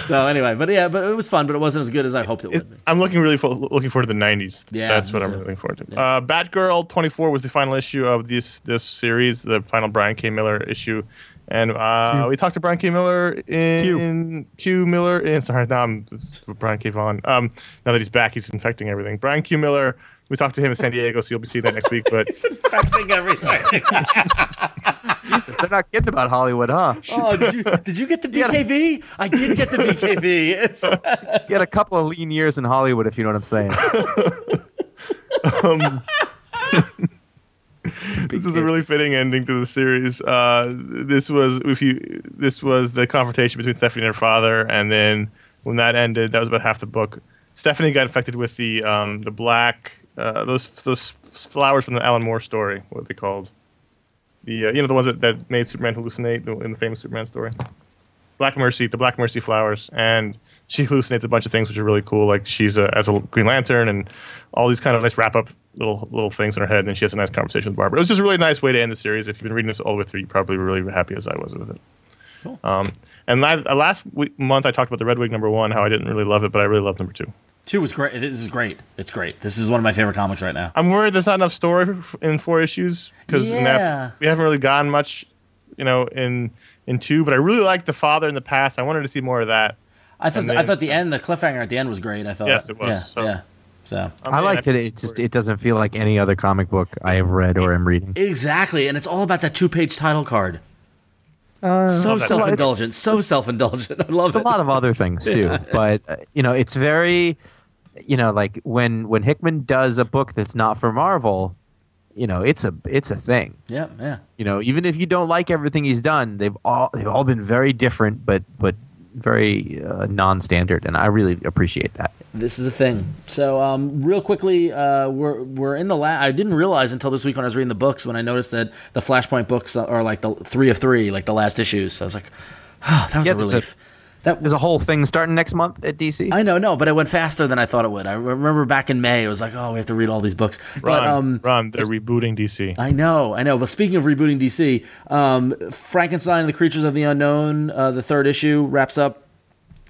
So anyway, but yeah, but it was fun, but it wasn't as good as I hoped it would be. I'm looking really fo- looking forward to the '90s. Yeah, that's what me I'm looking forward to. Uh, Batgirl 24 was the final issue of this this series, the final Brian K. Miller issue, and uh, we talked to Brian K. Miller in Q. Miller in sorry now I'm Brian K. Vaughan. Um, now that he's back, he's infecting everything. Bryan Q. Miller. We talked to him in San Diego, so you'll be seeing that next week. But Affecting everything. Jesus, they're not kidding about Hollywood, huh? Oh, did you, did you get the BKV? I did get the BKV. It's, You had a couple of lean years in Hollywood, if you know what I'm saying. this is a really fitting ending to the series. Uh, this was if you this was the confrontation between Stephanie and her father, and then when that ended, that was about half the book. Stephanie got infected with the um, the black uh, those those flowers from the Alan Moore story. What are they called? The uh, you know the ones that, that made Superman hallucinate in the famous Superman story. Black Mercy, the Black Mercy flowers, and she hallucinates a bunch of things which are really cool. Like she's a, as a Green Lantern and all these kind of nice wrap up little little things in her head. And then she has a nice conversation with Barbara. It was just a really nice way to end the series. If you've been reading this all the way through, you're probably really happy as I was with it. Um, and uh, last week, month I talked about the Red Wing number one, how I didn't really love it, but I really loved number two. two was great. This is great. It's great. This is one of my favorite comics right now. I'm worried there's not enough story in four issues because Yeah. we haven't really gotten much, you know, in in two. But I really liked the father in the past. I wanted to see more of that. I thought And I thought the end, the cliffhanger at the end was great. I thought. Yes, it was. Yeah, So- yeah. So I'm- I liked it. It just it doesn't feel like any other comic book I have read or am reading. exactly, and it's all about that two-page title card. so self-indulgent. So self-indulgent. I love it. a lot of other things too but uh, you know it's very you know like when when hickman does a book that's not for marvel you know it's a it's a thing Yeah, yeah. you know even if you don't like everything he's done they've all they've all been very different but but very uh, non-standard and i really appreciate that This is a thing. So, um, real quickly, uh, we're we're in the la- I didn't realize until this week when I was reading the books when I noticed that the Flashpoint books are like the three of three, like the last issues. So I was like, oh, that was Yeah, a- relief. That there's a whole thing starting next month at dc I know, no, but it went faster than I thought it would. I remember back in May, it was like, oh, we have to read all these books. Ron, But um, Ron, they're rebooting DC. I know, I know. But speaking of rebooting DC, um, Frankenstein and the Creatures of the Unknown, uh, the third issue wraps up.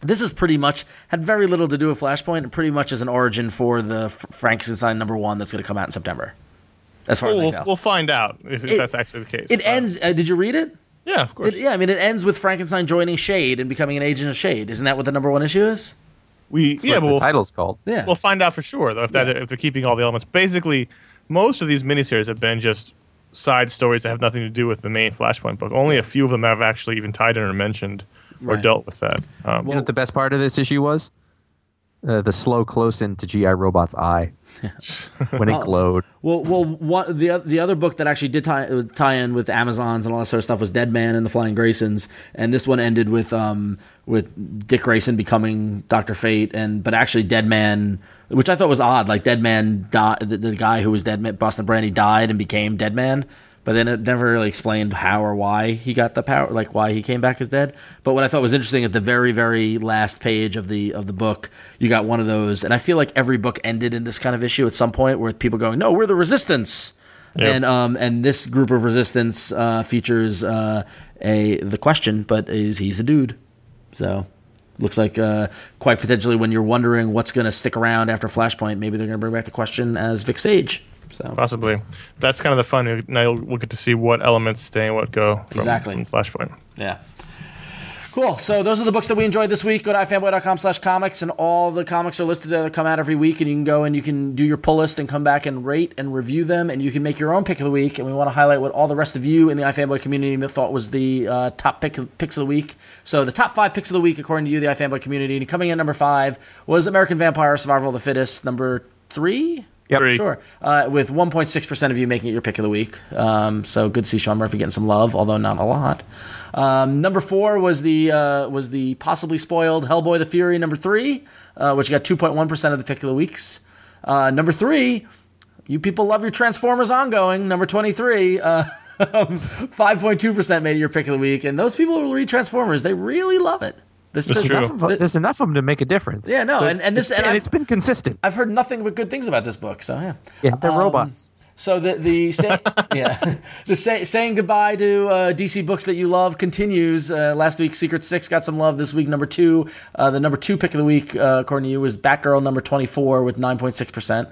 This is pretty much had very little to do with Flashpoint, and pretty much as an origin for the F- Frankenstein number one that's going to come out in September. As far as I We'll, know, we'll find out if, if It- that's actually the case. it Uh, ends. Uh, did you read it? Yeah, of course. it? Yeah, I mean, it ends with Frankenstein joining Shade and becoming an agent of Shade. Isn't that what the number one issue is? we That's yeah, what but the we'll, title's called Yeah. we'll find out for sure though if that Yeah. if they're keeping all the elements. Basically, most of these miniseries have been just side stories that have nothing to do with the main Flashpoint book. Only a few of them have actually even tied in or mentioned or Right. dealt with that. Um, you know what the best part of this issue was uh, the slow close in to gi robot's eye when it glowed Well, well, what, the the other book that actually did tie, tie in with Amazons and all that sort of stuff was Deadman and the Flying Graysons, and this one ended with um with Dick Grayson becoming Doctor Fate, and but actually Deadman, which I thought was odd, like Deadman died, the, the guy who was Deadman, Boston Brand died and became Deadman. But then it never really explained how or why he got the power, like why he came back as dead. But what I thought was interesting at the very, very last page of the of the book, you got one of those, and I feel like every book ended in this kind of issue at some point, where people going, "No, we're the Resistance," Yep. and um and this group of Resistance uh, features uh, a the question, but is he's a dude, so looks like uh, quite potentially when you're wondering what's going to stick around after Flashpoint, maybe they're going to bring back the question as Vic Sage. So Possibly. That's kind of the fun. Now we'll get to see what elements stay and what go from, Exactly. from Flashpoint. Yeah. Cool. So those are the books that we enjoyed this week. Go to ifanboy.com slash comics and all the comics are listed there that come out every week and you can go and you can do your pull list and come back and rate and review them and you can make your own pick of the week and we want to highlight what all the rest of you in the iFanboy community thought was the uh, top pick picks of the week. So the top five picks of the week according to you, the iFanboy community. And coming in number five was American Vampire Survival of the Fittest. Number three? Yep. Three. Sure. Uh, with 1.6% of you making it your pick of the week. Um, so good to see Sean Murphy getting some love, although not a lot. Um, number four was the uh, was the possibly spoiled Hellboy the Fury number three, uh, which got 2.1% of the pick of the weeks. Uh, number three, you people love your Transformers ongoing. Number 23, uh, 5.2% made it your pick of the week. And those people who read Transformers, they really love it. This, That's this- true. Enough of- there's enough of them to make a difference Yeah, no, and- and this- it's, and and it's been consistent I've heard nothing but good things about this book. So, yeah. yeah they're Um, robots So the the say, yeah the say, saying goodbye to uh, DC books that you love continues. Uh, last week, Secret Six got some love. This week, number two, uh, the number two pick of the week, uh, according to you, was Batgirl number twenty four with nine point six percent.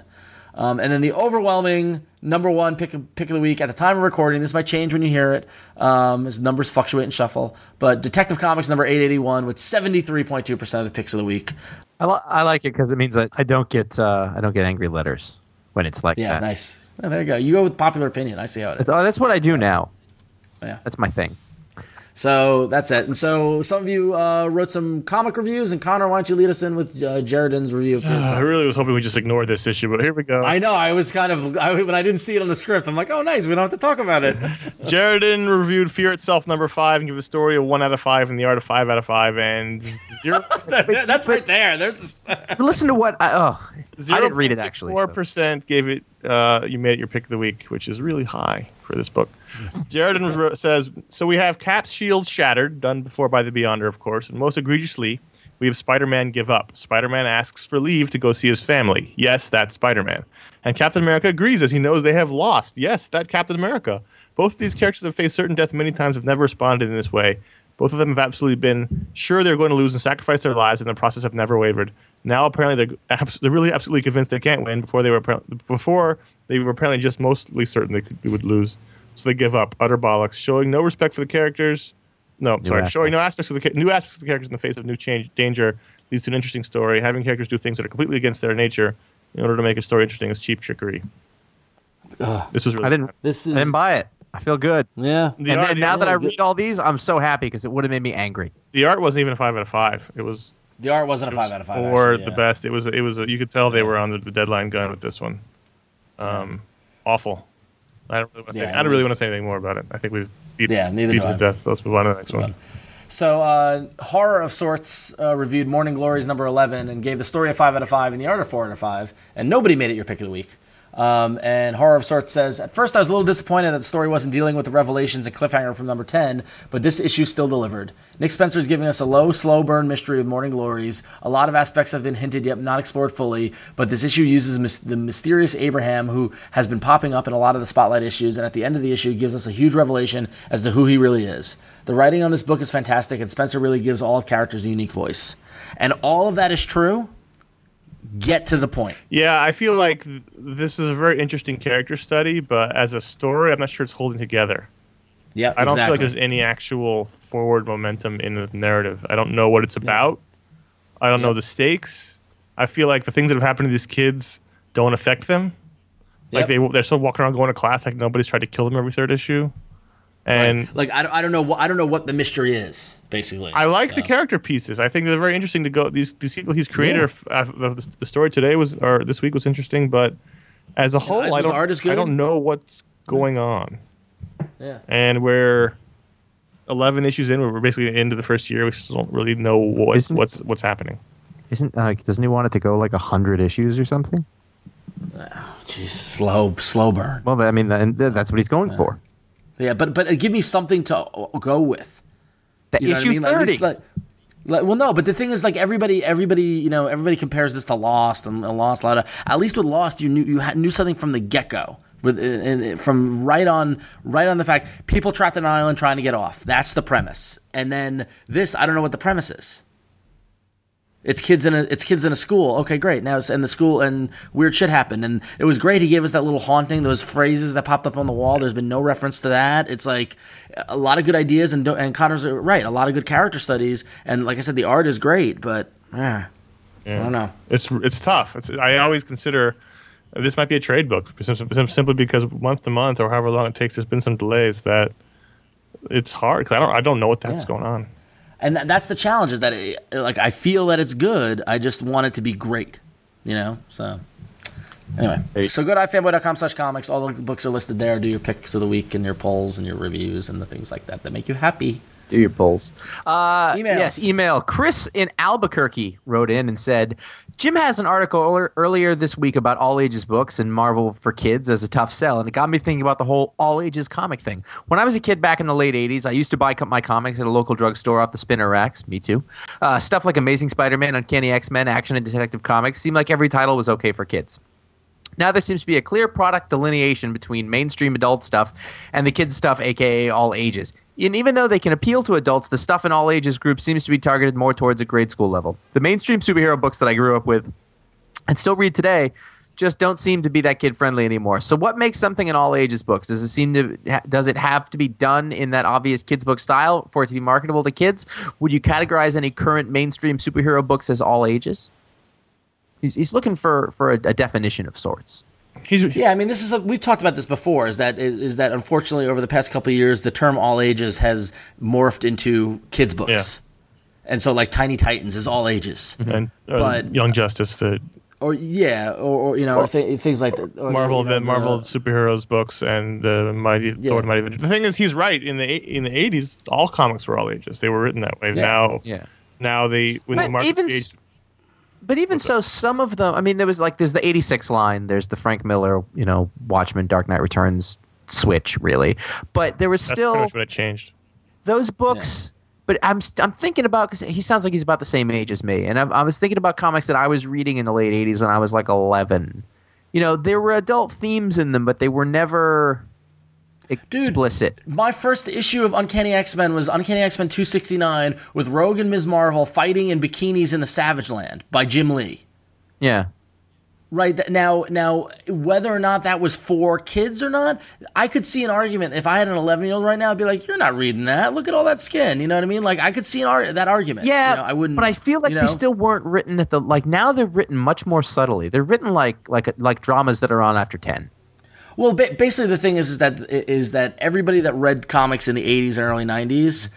Um, and then the overwhelming number one pick of, pick of the week at the time of recording. This might change when you hear it, um, as numbers fluctuate and shuffle. But Detective Comics number eight eighty one with seventy three point two percent of the picks of the week. I, li- I like it because it means that I don't get uh, I don't get angry letters when it's like Yeah, that. nice. Oh, there you go. You go with popular opinion. I see how it is. Oh, that's what I do now. Yeah. That's my thing. So that's it. And so some of you uh, wrote some comic reviews, and Conor, why don't you lead us in with uh, Jaredin's review of Fear I really was hoping we just ignored this issue, but here we go. I know. I was kind of I, when I didn't see it on the script. I'm like, oh, nice. We don't have to talk about it. Jaredin reviewed Fear Itself number five and gave the story a one out of five and the art a five out of five and zero That- that's right there. There's this, listen to what I oh I didn't read it actually. Four so- percent gave it. Uh, you made it your pick of the week, which is really high for this book. Wrote- says, "So we have Cap's shield shattered, done before by the Beyonder, of course, and most egregiously, we have Spider-Man give up. Spider-Man asks for leave to go see his family. Yes, that's Spider-Man, and Captain America agrees as he knows they have lost. Yes, that Captain America. Both of these characters have faced certain death many times, have never responded in this way." Both of them have absolutely been sure they're going to lose and sacrifice their lives, and the process have never wavered. Now apparently they're abs- they're really absolutely convinced they can't win. Before they were before they were apparently just mostly certain they, could, they would lose, so they give up. Utter bollocks, showing no respect for the characters. No, sorry, aspects. showing no aspects of the new aspects of the characters in the face of new change danger leads to an interesting story. Having characters do things that are completely against their nature in order to make a story interesting is cheap trickery. This was really I didn't bad. this I didn't buy it. I feel good. yeah. The and art- then now that I read all these, I'm so happy because it would have made me angry. the art wasn't even a five out of five. It was The art wasn't a was five out of five. For actually, the best, it was it was you could tell they were on the, the deadline gun with this one. Um, awful. I don't really want to say. Yeah, I don't really want to say anything more about it. I think we've beat, Yeah, neither beat it to death. Let's move on to the next one. So, uh, horror of sorts uh, reviewed Morning Glories number eleven and gave the story a five out of five and the art a four out of five, and nobody made it your pick of the week. Um, and horror of sorts says, at first I was a little disappointed that the story wasn't dealing with the revelations and cliffhanger from number ten, but this issue still delivered. Nick Spencer is giving us a low, slow burn mystery of Morning Glories. A lot of aspects have been hinted yet not explored fully, but this issue uses mys- the mysterious Abraham who has been popping up in a lot of the spotlight issues, and at the end of the issue gives us a huge revelation as to who he really is. The writing on this book is fantastic, and Spencer really gives all characters a unique voice. And all of that is true. Get to the point. Yeah, I feel like this is a very interesting character study, but as a story, I'm not sure it's holding together. Yeah, I don't feel like there's any actual forward momentum in the narrative. I don't know what it's about. I don't know the stakes. I feel like the things that have happened to these kids don't affect them. Like Yep. they they're still walking around going to class like nobody's tried to kill them every third issue. And like I don't, I don't know what I don't know what the mystery is basically. I like the character pieces. I think they're very interesting to go. These these people he's created. Yeah. uh, the, the story today was or this week was interesting, but as a whole, as I was don't. art is I don't know what's going on. Yeah. And we're eleven issues in. We're basically into the first year. We still don't really know what, Isn't what's what's happening. Isn't uh, doesn't he want it to go like hundred issues or something? Jeez, slow slow burn. Well, I mean, and that's what he's going for. Yeah, but but uh, give me something to uh, go with. The You know what I issue mean? Thirty. like- like- well, no, but the thing is, like everybody, everybody, you know, everybody compares this to Lost and, and Lost. A lot of, at least with Lost, you knew you had, knew something from the get go. With and, and from right on, right on the fact people trapped on an island trying to get off. That's the premise. And then this, I don't know what the premise is. It's kids in a it's kids in a school. Okay, great. Now it's in the school and weird shit happened and it was great. He gave us that little haunting, those phrases that popped up on the wall. There's been no reference to that. It's like a lot of good ideas and and Conor's right. A lot of good character studies and like I said, the art is great, but eh, I don't know. It's it's tough. It's, I always consider this might be a trade book sim- sim- simply because month to month or however long it takes, there's been some delays that it's hard because I don't I don't know what that's Yeah. going on. And that, that's the challenge is that it, like I feel that it's good. I just want it to be great, you know. So anyway, so go to ifanboy.com slash comics. All the books are listed there. Do your picks of the week and your polls and your reviews and the things like that that make you happy. Do your polls. Uh. Yes, email. Chris in Albuquerque wrote in and said, Jim has an article ear- earlier this week about all ages books and Marvel for kids as a tough sell, and it got me thinking about the whole all ages comic thing. When I was a kid back in the late 80s, I used to buy my comics at a local drugstore off the spinner racks. Me too. Uh, stuff like Amazing Spider Man, Uncanny X Men, Action and Detective Comics seemed like every title was okay for kids. Now there seems to be a clear product delineation between mainstream adult stuff and the kids stuff, aka all ages. And even though they can appeal to adults, the stuff in all ages group seems to be targeted more towards a grade school level. The mainstream superhero books that I grew up with and still read today just don't seem to be that kid friendly anymore. So what makes something an all ages book? Does it seem to does it have to be done in that obvious kids book style for it to be marketable to kids? Would you categorize any current mainstream superhero books as all ages? He's, he's looking for for a, a definition of sorts. He's Yeah, I mean, this is a, we've talked about this before. Is that is, is that unfortunately over the past couple of years, the term all ages has morphed into kids books, and so like Tiny Titans is all ages, and uh, But- Young Justice, the or yeah, or, or you know, th- things like that. or, Marvel, you know, the Marvel the- superheroes books, and the Mighty Yeah. Thor, Mighty Avenger. The thing is, he's right. In the in the eighties, all comics were all ages. They were written that way. Yeah. Now, Yeah. now they when the But market even age, s- but even so, some of them. I mean, there was like there's the '86 line. There's the Frank Miller, you know, Watchmen, Dark Knight Returns switch, really. But there was that's pretty still much what it changed. those books. But I'm I'm thinking about because he sounds like he's about the same age as me, and I, I was thinking about comics that I was reading in the late '80s when I was like 11. You know, there were adult themes in them, but they were never explicit. My first issue of Uncanny X Men was Uncanny X Men 269 with Rogue and Ms. Marvel fighting in bikinis in the Savage Land by Jim Lee. Yeah. Right now, now whether or not that was for kids or not, I could see an argument. If I had an 11 year old right now, I'd be like, "You're not reading that. Look at all that skin." You know what I mean? Like I could see an ar- that argument. Yeah, you know, I wouldn't. But I feel like you they still weren't written at the like now. They're written much more subtly. They're written like like like dramas that are on after ten. Well, ba- basically, the thing is, is that is that everybody that read comics in the '80s and early '90s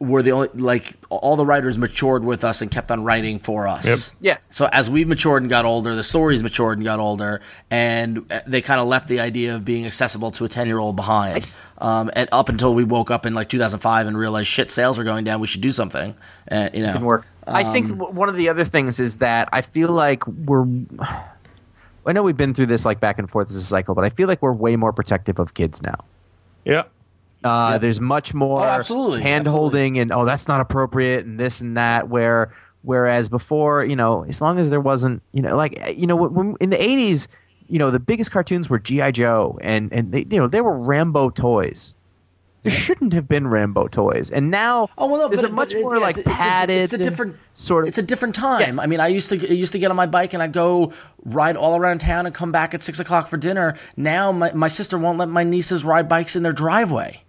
were the only like all the writers matured with us and kept on writing for us. Yep. Yes. So as we've matured and got older, the stories matured and got older, and uh, they kind of left the idea of being accessible to a ten year old behind. Um, and up until we woke up in like 2005 and realized shit, sales are going down. We should do something. Uh, you know, Didn't work. I think w- one of the other things is that I feel like we're. I know we've been through this like back and forth as a cycle, but I feel like we're way more protective of kids now. Yeah, Uh, There's much more Oh, absolutely, hand holding and oh that's not appropriate and this and that. Where whereas before, you know, as long as there wasn't, you know, like you know, when, in the '80s, you know, the biggest cartoons were GI Joe and and they, you know they were Rambo toys. There shouldn't have been Rambo toys, and now Oh well, no, there's but, a much more yeah, like it's, it's a- padded. It's a, different sort of. It's a different time. Yes. I mean, I used to I used to get on my bike and I'd go ride all around town and come back at six o'clock for dinner. Now my my sister won't let my nieces ride bikes in their driveway.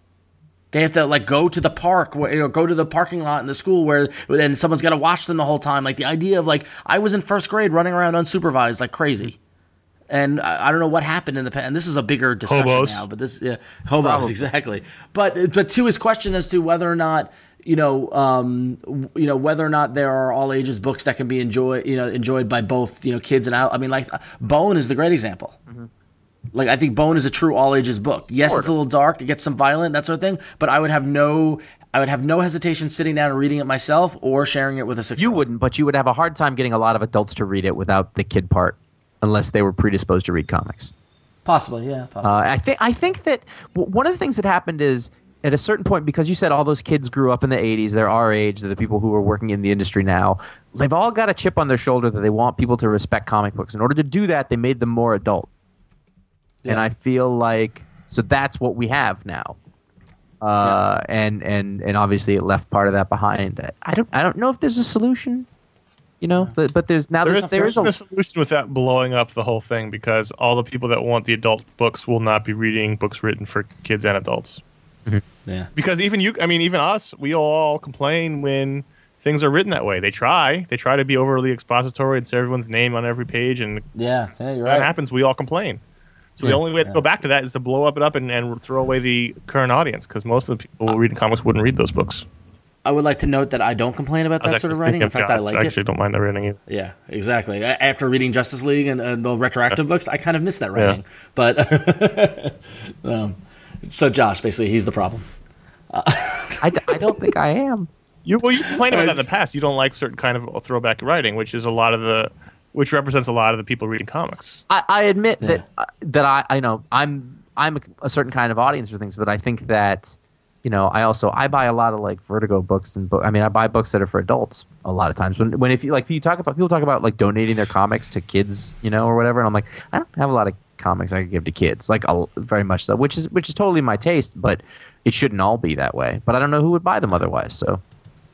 They have to like go to the park, where, you know, go to the parking lot in the school where, and someone's got to watch them the whole time. Like the idea of like I was in first grade running around unsupervised like crazy, and I, I don't know what happened in the past. And this is a bigger discussion Hobos. now, but this yeah, hobos Probably. exactly. But but to his question as to whether or not you know um, you know whether or not there are all ages books that can be enjoyed you know enjoyed by both you know kids and adults. I mean like Bone is the great example. Like I think Bone is a true all ages book. Yes, it's a little dark. It gets some violent, that sort of thing. But I would have no, I would have no hesitation sitting down and reading it myself or sharing it with a six. You wouldn't, but you would have a hard time getting a lot of adults to read it without the kid part, unless they were predisposed to read comics. possibly, yeah, possibly. Uh, I think I think that w- one of the things that happened is at a certain point because you said all those kids grew up in the 80s they're our age they're the people who are working in the industry now they've all got a chip on their shoulder that they want people to respect comic books. In order to do that they made them more adult. And i feel like so that's what we have now. Uh, and and and obviously it left part of that behind. I don't i don't know if there's a solution you know but, but there's now there there's, is there there a, a solution without blowing up the whole thing because all the people that want the adult books will not be reading books written for kids and adults. Mm-hmm. yeah. Because even you, I mean, even us, we all complain when things are written that way. They try, they try to be overly expository and say everyone's name on every page, and Yeah, yeah, you're when that right. happens, we all complain. So the only way to yeah. go back to that is to blow up it up and, and throw away the current audience because most of the people reading comics wouldn't read those books. I would like to note that I don't complain about that sort of writing. In of fact, I Joss. like I it. actually don't mind the writing either. Yeah, exactly. After reading Justice League and, and the retroactive books, I kind of miss that writing. But um, so Josh, basically, he's the problem. I, d- I don't think i am You well, you complained about that in the past. You don't like certain kind of throwback writing, which is a lot of the, which represents a lot of the people reading comics. I, I admit that uh, that I I know I'm I'm a, a certain kind of audience for things, but I think that you know, I also I buy a lot of like Vertigo books and book. I mean, I buy books that are for adults a lot of times. When when if you like you talk about people talk about like donating their comics to kids, you know, or whatever, and I'm like, I don't have a lot of comics I could give to kids, like a, very much so, which is which is totally my taste, but it shouldn't all be that way. But I don't know who would buy them otherwise. So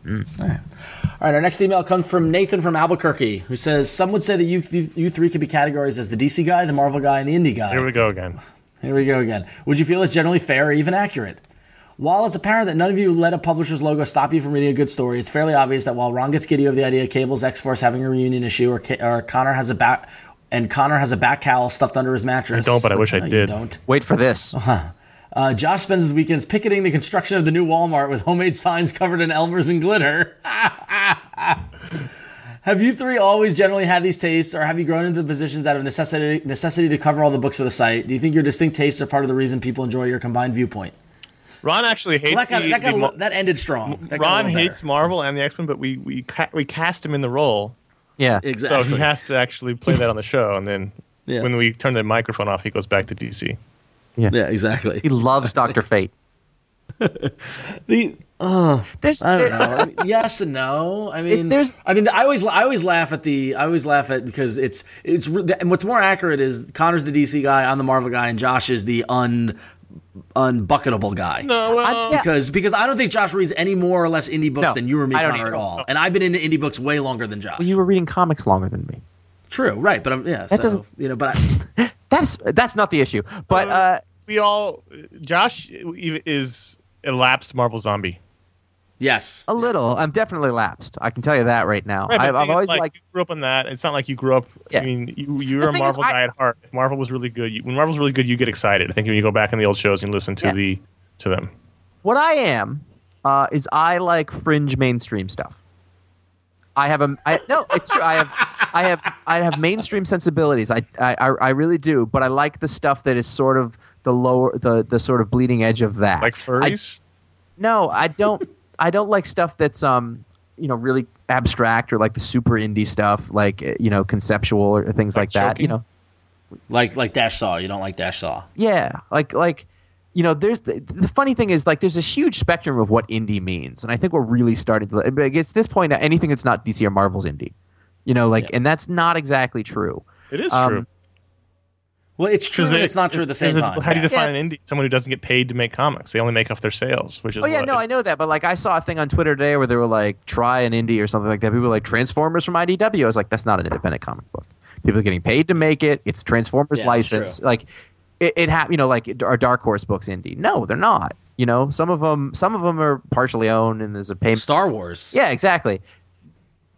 mm. All right, our next email comes from Nathan from Albuquerque, who says, "Some would say that you you, you three could be categorized as the DC guy, the Marvel guy, and the indie guy." Here we go again. Here we go again. Would you feel it's generally fair or even accurate? While it's apparent that none of you let a publisher's logo stop you from reading a good story, it's fairly obvious that while Ron gets giddy over the idea of Cable's X Force having a reunion issue, or, Ca- or Conor has a back and Conor has a Bat cowl stuffed under his mattress. I don't, but I wish I No, you did. don't. wait for this. Uh, Josh spends his weekends picketing the construction of the new Walmart with homemade signs covered in Elmer's and glitter. have you three always generally had these tastes, or have you grown into the positions out of necessity, necessity to cover all the books for the site? Do you think your distinct tastes are part of the reason people enjoy your combined viewpoint? Ron actually hates Well, that, got, the, that, got the a Mar- that ended strong. That Ron hates. Marvel and the X Men, but we we ca- we cast him in the role, Yeah, exactly. so he has to actually play that on the show. And then Yeah. when we turn the microphone off, he goes back to DC. yeah, exactly. he loves Doctor Fate. The uh, There's I don't there- know. Yes and no. I mean, there's- I mean, I always, I always laugh at the, I always laugh at because it's, it's, and what's more accurate is Conor's the DC guy, I'm the Marvel guy, and Josh is the un, unbucketable guy. No, well, I'm- yeah. Because, because I don't think Josh reads any more or less indie books No, than you or me, Conor, at either. all. And I've been into indie books way longer than Josh. you were reading comics longer than me. True, right? But I'm, yeah. So doesn't- you know, but I, That's that's not the issue. But uh, we all Josh is a lapsed Marvel zombie. Yes, a little. I'm definitely lapsed. I can tell you that right now. Right, I've, I've always like, liked. you grew up on that. It's not like you grew up. Yeah. I mean, you you're The a thing is, Marvel I- guy at heart. If Marvel was really good, you, when Marvel's really good, you get excited. I think when you go back in the old shows and listen to Yeah. the to them. What I am uh, is I like fringe mainstream stuff. I have a I, no, it's true. I have I have I have mainstream sensibilities. I, I I I really do, but I like the stuff that is sort of the lower the the sort of bleeding edge of that. Like I- no, I don't. I don't like stuff that's um you know really abstract or like the super indie stuff, like uh, you know conceptual or things like, Like that. You know, like like Dash Shaw. You don't like Dash Shaw. Yeah, like like you know, there's the, the funny thing is like there's this huge spectrum of what indie means, and I think we're really starting to. Like, it's this point anything that's not DC or Marvel's indie, you know, like, Yeah. and that's not exactly true. it is um, true. Well, it's true. it- it's not true at the same it- time. How do you Yeah. define an indie? Someone who doesn't get paid to make comics. They only make off their sales, which is. Oh yeah, what- no, I know that, but like I saw a thing on Twitter today where they were like, try an indie or something like that. People were like Transformers from IDW. I was like, that's not an independent comic book. People are getting paid to make it. It's Transformers Yeah, license. Like it, it ha- you know, like are Dark Horse books indie? No, they're not. You know, some of them, some of them are partially owned, and there's a payment. Star Wars. Yeah, exactly.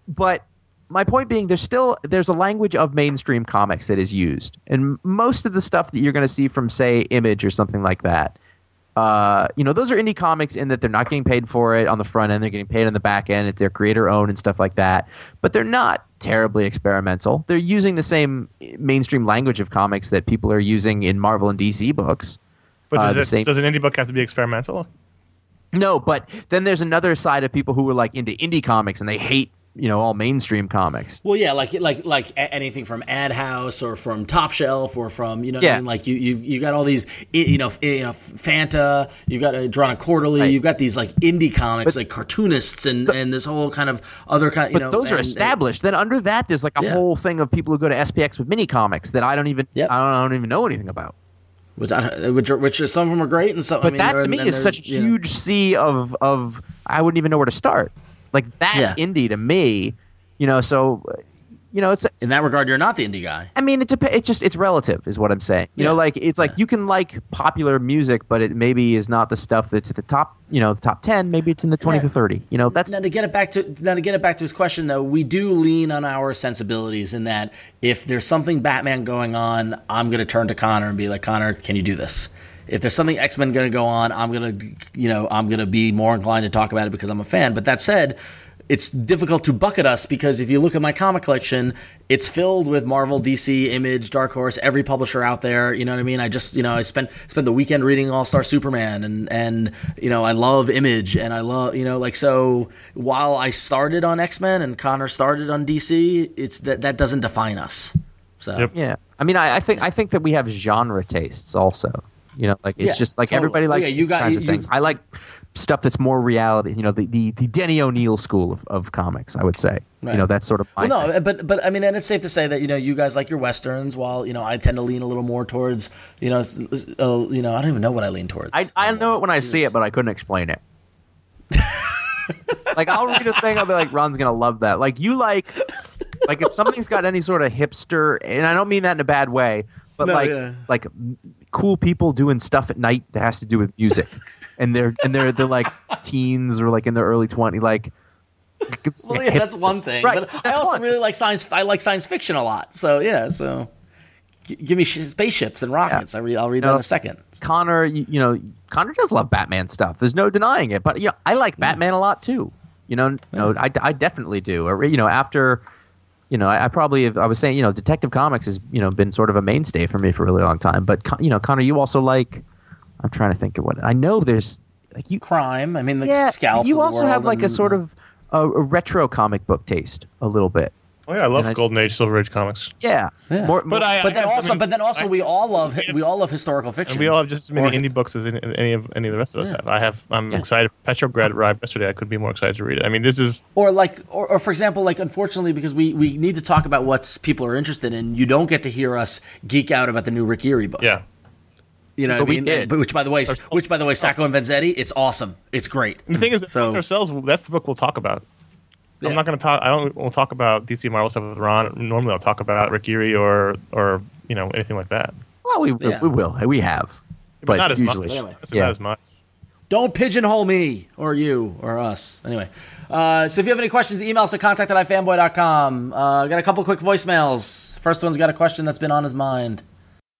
But my point being, there's still there's a language of mainstream comics that is used, and most of the stuff that you're going to see from, say, Image or something like that, uh, you know, those are indie comics in that they're not getting paid for it on the front end; they're getting paid on the back end. They're creator owned and stuff like that. But they're not terribly experimental. They're using the same mainstream language of comics that people are using in Marvel and DC books. But uh, does, the it, same- does an indie book have to be experimental? No, but then there's another side of people who are like into indie comics and they hate you know all mainstream comics. Well, yeah, like like like anything from AdHouse or from Top Shelf or from you know, what I Yeah. mean? like you you you got all these you know, you know Fanta, you got uh, Drawn Quarterly, Right. you've got these like indie comics like cartoonists and and this whole kind of other kind. You But know, those are and- established. then under that, there's like a Yeah. whole thing of people who go to SPX with mini comics that I don't even Yep. I, don't, I don't even know anything about. which, I which, are, which are, some of them are great and some. But I mean, that to me is such a you know. huge sea of of I wouldn't even know where to start. Like that's Yeah. indie to me, you know. So, you know, it's In that regard, you're not the indie guy. I mean, it dep- it's just it's relative, is what I'm saying. You know, like it's like Yeah. you can like popular music, but it maybe is not the stuff that's at the top. You know, the top ten. Maybe it's in the twenty Yeah. to thirty. You know, that's Now to get it back to now to get it back to his question though, we do lean on our sensibilities in that if there's something Batman going on, I'm gonna turn to Conor and be like, Conor, can you do this? If there's something X Men gonna go on, I'm gonna you know I'm gonna be more inclined to talk about it because I'm a fan. But that said. It's difficult to bucket us because if you look at my comic collection, it's filled with Marvel, DC, Image, Dark Horse, every publisher out there. You know what I mean? I just, you know, I spent spent the weekend reading All Star Superman, and and you know, I love Image, and I love, you know, like so. While I started on X Men and Conor started on DC, it's that that doesn't define us. So Yep. yeah. I mean, I, I think I think that we have genre tastes also. You know, like it's Yeah, just like totally. everybody likes Yeah, you got- kinds you- of you- things. I like stuff that's more reality. You know, the the, the Denny O'Neil school of, of comics. I would say. Right. You know, that's sort of my Well, thing. no, but but I mean, and it's safe to say that you know you guys like your westerns, while you know I tend to lean a little more towards you know uh, you know I don't even know what I lean towards. I, I know it when I see it, but I couldn't explain it. like I'll read a thing, I'll be like, Ron's gonna love that. Like you like, like if something's got any sort of hipster, and I don't mean that in a bad way, but No, like yeah. like cool people doing stuff at night that has to do with music, and they're and they're they're like teens or like in their early twenty, like. well, yeah, that's one thing. Right, But I also one. really like science. I like science fiction a lot. So yeah, so g- give me spaceships and rockets. I re- I'll read that No. in a second. Conor, you, you know, Conor does love Batman stuff. There's no denying it. But you know, I like Batman a lot too. You know, you know, I, I definitely do. Or, You know, after, you know, I, I probably have, I was saying, you know, Detective Comics has you know been sort of a mainstay for me for a really long time. But you know, Conor, you also like. I'm trying to think of what I know. There's like you. Crime. I mean, the Yeah, scalp. you also have world like a sort of a, a retro comic book taste a little bit. Oh yeah, I love And I- Golden Age, Silver Age comics, Yeah, Yeah. More, but I. But then I- I also, mean, but then also, I- we all love we all love historical fiction. And we all have just as many Or- indie books as any, any of any of the rest of us Yeah. have. I have. I'm Yeah. excited. Petrograd arrived yesterday. I could be more excited to read it. I mean, this is or like or, or for example like unfortunately because we we need to talk about what people are interested in you don't get to hear us geek out about the new Rick Geary book yeah. you know But what i we mean did. but which by the way which by the way sacco and vanzetti it's awesome it's great And the thing is, So- ourselves, that's the book we'll talk about. Yeah. I'm not going to talk. I don't. We'll talk about DC Marvel stuff with Ron. Normally, I'll talk about Rick Geary or or you know anything like that. well, we Yeah. we will. We have, but, not as usually, much. Anyway. Yeah. Not as much. don't pigeonhole me or you or us anyway uh, so if you have any questions email us at contact at ifanboy.com uh, got a couple quick voicemails first one's got a question that's been on his mind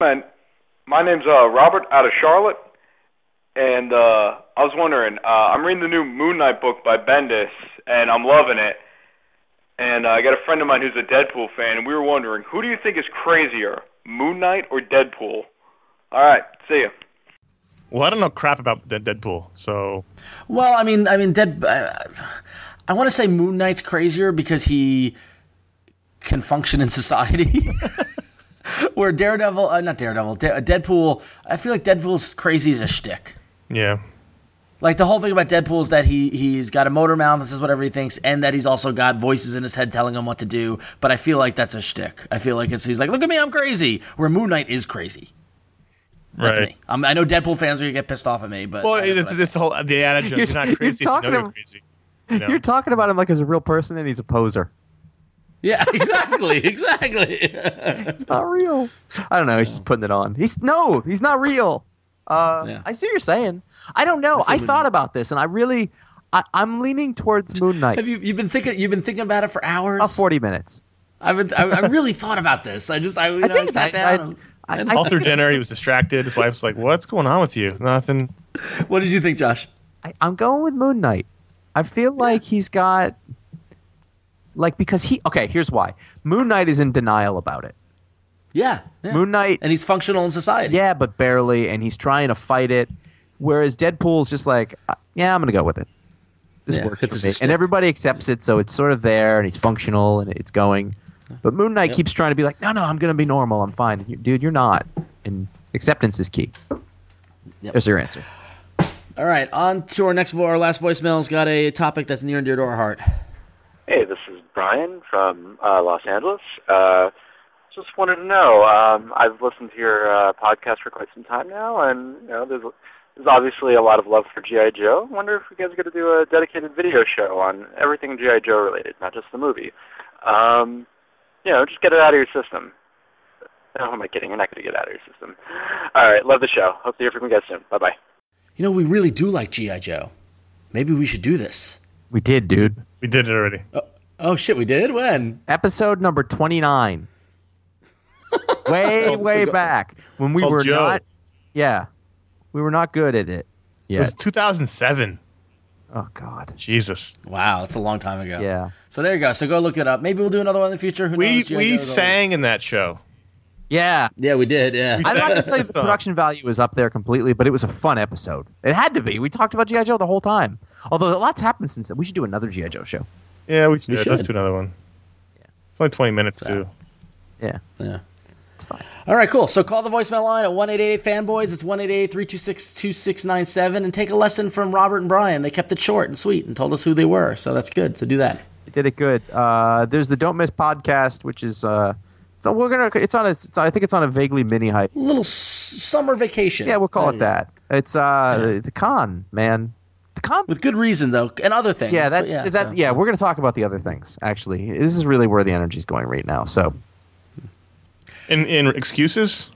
Man, my name's uh, Robert out of Charlotte, and uh, I was wondering. Uh, I'm reading the new Moon Knight book by Bendis, and I'm loving it. And uh, I got a friend of mine who's a Deadpool fan, and we were wondering, who do you think is crazier, Moon Knight or Deadpool? All right, see you. Well, I don't know crap about Deadpool, so Well, I mean, I mean, Dead. Uh, I want to say Moon Knight's crazier because he can function in society. Where Daredevil, uh, not Daredevil, De- Deadpool. I feel like Deadpool's crazy as a shtick. yeah. Like the whole thing about Deadpool is that he he's got a motor mouth, this is whatever he thinks, and that he's also got voices in his head telling him what to do. But I feel like that's a shtick. I feel like it's he's like, look at me, I'm crazy. Where Moon Knight is crazy. That's right. me. Um, I know Deadpool fans are gonna get pissed off at me, but Well, that's it's, it's the whole the adage of You're- you're, not you're crazy. you talking know you're crazy. You know? You're talking about him like as a real person, and he's a poser. Yeah, exactly, exactly. It's not real. I don't know. He's just putting it on. He's no, he's not real. Uh, Yeah. I see what you're saying. I don't know. see I thought you- about this, and I really, I, I'm leaning towards Moon Knight. Have you you've been thinking you've been thinking about it for hours? About 40 minutes. I've been, I, I really thought about this. I just I, you I know, think sat I- I- down. I- and- I- All through dinner, he was distracted. His wife's like, "What's going on with you?" Nothing. what did you think, Josh? I, I'm going with Moon Knight. I feel like he's got, like, because he. Okay, here's why. Moon Knight is in denial about it. Yeah, yeah. Moon Knight, and he's functional in society. yeah, but barely, and he's trying to fight it. Whereas Deadpool's just like, uh, yeah, I'm gonna go with it. This Yeah, works it's for me, stick. and everybody accepts it, so it's sort of there, and he's functional, and it's going. But Moon Knight Yep. keeps trying to be like, no, no, I'm gonna be normal, I'm fine, you- dude. You're not, and acceptance is key. Yep. There's your answer. All right, on to our next vo- our last voicemail's got a topic that's near and dear to our heart. Hey, this is Brian from uh, Los Angeles. Uh, just wanted to know. Um, I've listened to your uh, podcast for quite some time now, and you know, there's there's obviously a lot of love for GI Joe. Wonder if you guys are going to do a dedicated video show on everything GI Joe related, not just the movie. Um, you know, just get it out of your system. Oh, am I kidding? You're not going to get it out of your system. All right, love the show. Hope to hear from you guys soon. Bye bye. You know, we really do like GI Joe. Maybe we should do this. We did, dude. We did it already. Oh shit, we did when? Episode number 29. Way, way back when we were Joe. not. Yeah, we were not good at it. It was 2007. Oh God. Jesus. Wow, that's a long time ago. Yeah. So there you go. So go look it up. Maybe we'll do another one in the future. Who We knows? We sang in that show. Yeah. Yeah, we did. Yeah. We I'm not going to tell you the Song. production value was up there completely, but it was a fun episode. It had to be. We talked about GI Joe the whole time. Although a lot's happened since then. We should do another GI Joe show. Yeah, we should. We Let's do another one. Yeah. It's only 20 minutes So. too. Yeah, yeah. All right, cool. So call the voicemail line at 188 fanboys. It's 188 326 2697 and take a lesson from Robert and Brian. They kept it short and sweet and told us who they were. So that's good. So do that. You did it good. Uh, there's the Don't Miss podcast, which is uh, so we're gonna. It's on a. It's, I think it's on a vaguely mini hype. A little s- summer vacation. Yeah, we'll call it that. It's uh the con man. The con. With good reason, though, and other things. Yeah, that's yeah, that. so- Yeah, we're gonna talk about the other things. Actually, this is really where the energy's going right now. So In in excuses,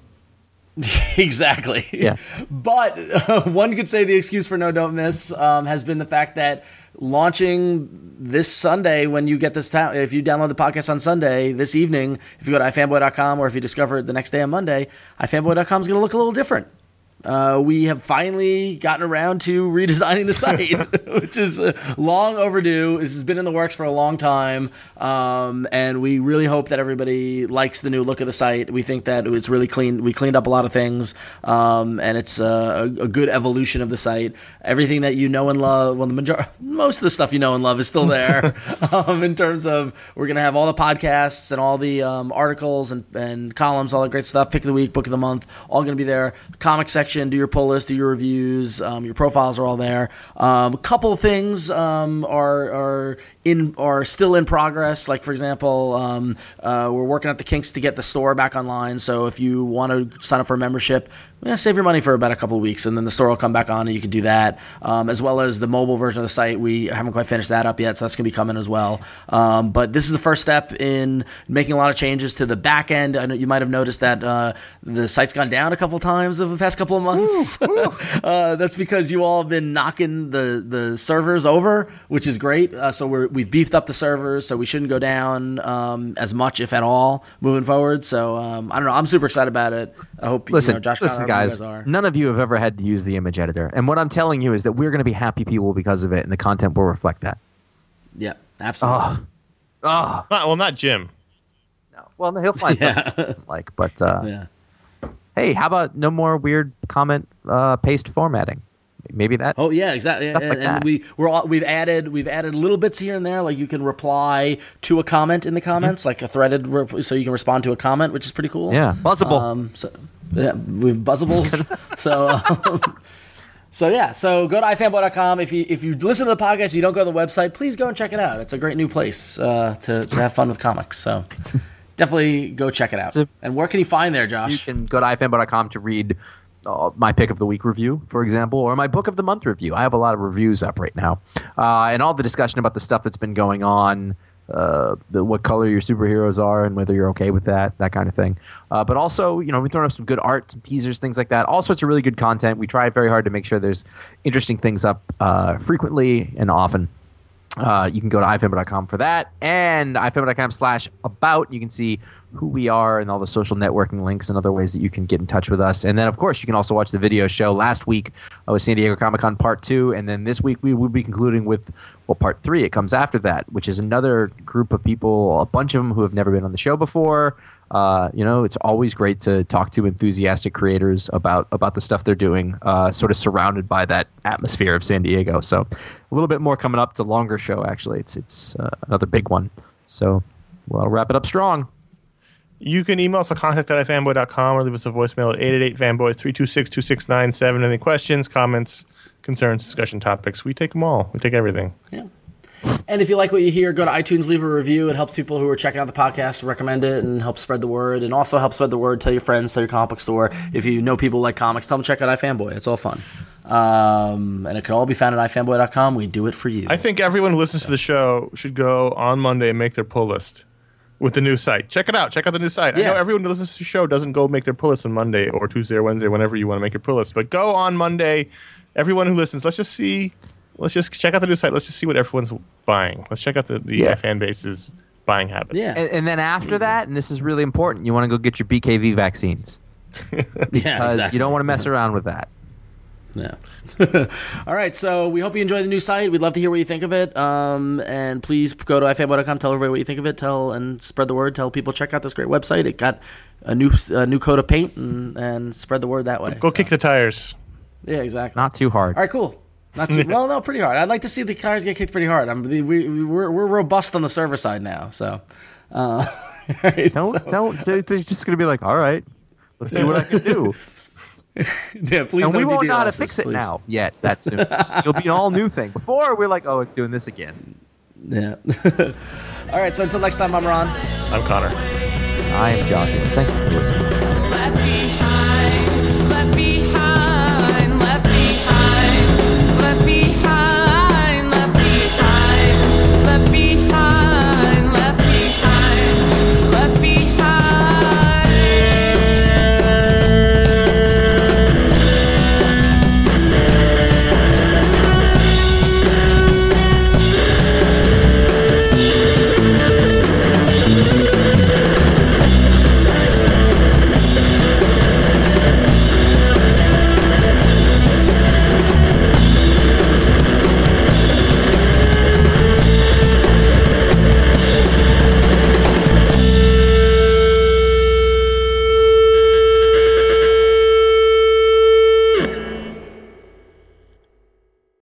exactly. Yeah. But uh, one could say the excuse for no don't miss um, has been the fact that launching this Sunday when you get this town, if you download the podcast on Sunday this evening, if you go to ifanboy.com or if you discover it the next day on Monday, ifanboy.com is going to look a little different. Uh, we have finally gotten around to redesigning the site, which is uh, long overdue. This has been in the works for a long time, um, and we really hope that everybody likes the new look of the site. We think that it's really clean. We cleaned up a lot of things, um, and it's uh, a, a good evolution of the site. Everything that you know and love, well, the major- most of the stuff you know and love is still there. um, in terms of we're gonna have all the podcasts and all the um, articles and, and columns, all that great stuff. Pick of the week, book of the month, all gonna be there. Comic section, do your pull list, do your reviews, um, your profiles are all there. Um, a couple things um, are are in are still in progress. Like for example, um, uh, we're working at the kinks to get the store back online. So if you want to sign up for a membership, yeah, save your money for about a couple of weeks, and then the store will come back on, and you can do that. Um, as well as the mobile version of the site, we haven't quite finished that up yet, so that's going to be coming as well. Um, but this is the first step in making a lot of changes to the back end. I know you might have noticed that uh, the site's gone down a couple times over the past couple of months. uh, that's because you all have been knocking the the servers over, which is great. Uh, so we're we've beefed up the servers, so we shouldn't go down um, as much, if at all, moving forward. So um, I don't know. I'm super excited about it. I hope listen, you know, Josh. listen, guys. are. None of you have ever had to use the image editor, and what I'm telling you is that we're gonna be happy people because of it, and the content will reflect that. Yeah, absolutely. Oh, not, well, not Jim. no. Well, he'll find Yeah. something he doesn't like, but uh, Yeah. hey, how about no more weird comment uh, paste formatting? Maybe that. Oh yeah, exactly. And like and we we're all, we've added we've added little bits here and there, like you can reply to a comment in the comments, like a threaded, rep- so you can respond to a comment, which is pretty cool. Yeah, buzzable. Um, so yeah, we've buzzables. so. Um, So yeah, so go to ifanboy.com. If you if you listen to the podcast, you don't go to the website. Please go and check it out. It's a great new place uh, to to have fun with comics. So definitely go check it out. And where can you find there, Josh? you can go to ifanboy.com to read uh, my pick of the week review, for example, or my book of the month review. I have a lot of reviews up right now, uh, and all the discussion about the stuff that's been going on. Uh, the, what color your superheroes are and whether you're okay with that, that kind of thing. Uh, but also, you know, we've thrown up some good art, some teasers, things like that. All sorts of really good content. We try very hard to make sure there's interesting things up uh, frequently and often. Uh, you can go to ifanboy.com for that and ifanboy.com slash about. You can see who we are and all the social networking links and other ways that you can get in touch with us. And then, of course, you can also watch the video show. Last week uh, was San Diego Comic Con Part 2. And then this week we will be concluding with, well, Part 3. It comes after that, which is another group of people, a bunch of them who have never been on the show before. Uh, you know, it's always great to talk to enthusiastic creators about about the stuff they're doing, uh, sort of surrounded by that atmosphere of San Diego. So, a little bit more coming up. It's a longer show, actually. It's it's uh, another big one. So, well, I'll wrap it up strong. You can email us at contact at fanboy.com or leave us a voicemail at 888 fanboys 326 2697. Any questions, comments, concerns, discussion topics? We take them all. We take everything. Yeah. And if you like what you hear, go to iTunes, leave a review. It helps people who are checking out the podcast recommend it and help spread the word. And also help spread the word. Tell your friends, tell your comic book store. If you know people like comics, tell them to check out iFanboy. It's all fun. Um, and it can all be found at ifanboy.com. We do it for you. I think everyone who listens to the show should go on Monday and make their pull list with the new site. Check it out. Check out the new site. I know everyone who listens to the show doesn't go make their pull list on Monday or Tuesday or Wednesday, whenever you want to make your pull list. But go on Monday. Everyone who listens, let's just see. Let's just check out the new site. Let's just see what everyone's buying. Let's check out the, the uh, Yeah. fan base's buying habits. yeah. And, and then after that, and this is really important, you want to go get your BKV vaccines yeah. because Exactly. you don't want to mess around with that. Yeah. All right. So we hope you enjoy the new site. We'd love to hear what you think of it. Um, and please go to ifanboy.com. Tell everybody what you think of it. Tell and spread the word. Tell people check out this great website. It got a new a new coat of paint and, and spread the word that way. Go So, kick the tires. Yeah. Exactly. Not too hard. All right. Cool. Not too well. No, pretty hard. I'd like to see the tires get kicked pretty hard. I'm, we, we, we're we're robust on the server side now. So. Uh, all right, Don't so- don't. They're they're just gonna be like, all right. Let's see what I can do. yeah, please. and no we won't know how to fix it please. now yet. That soon. It'll be an all new thing. Before we're like, oh, it's doing this again. Yeah. All right. So until next time, I'm Ron. I'm Conor. I am Joshua. Thank you for listening.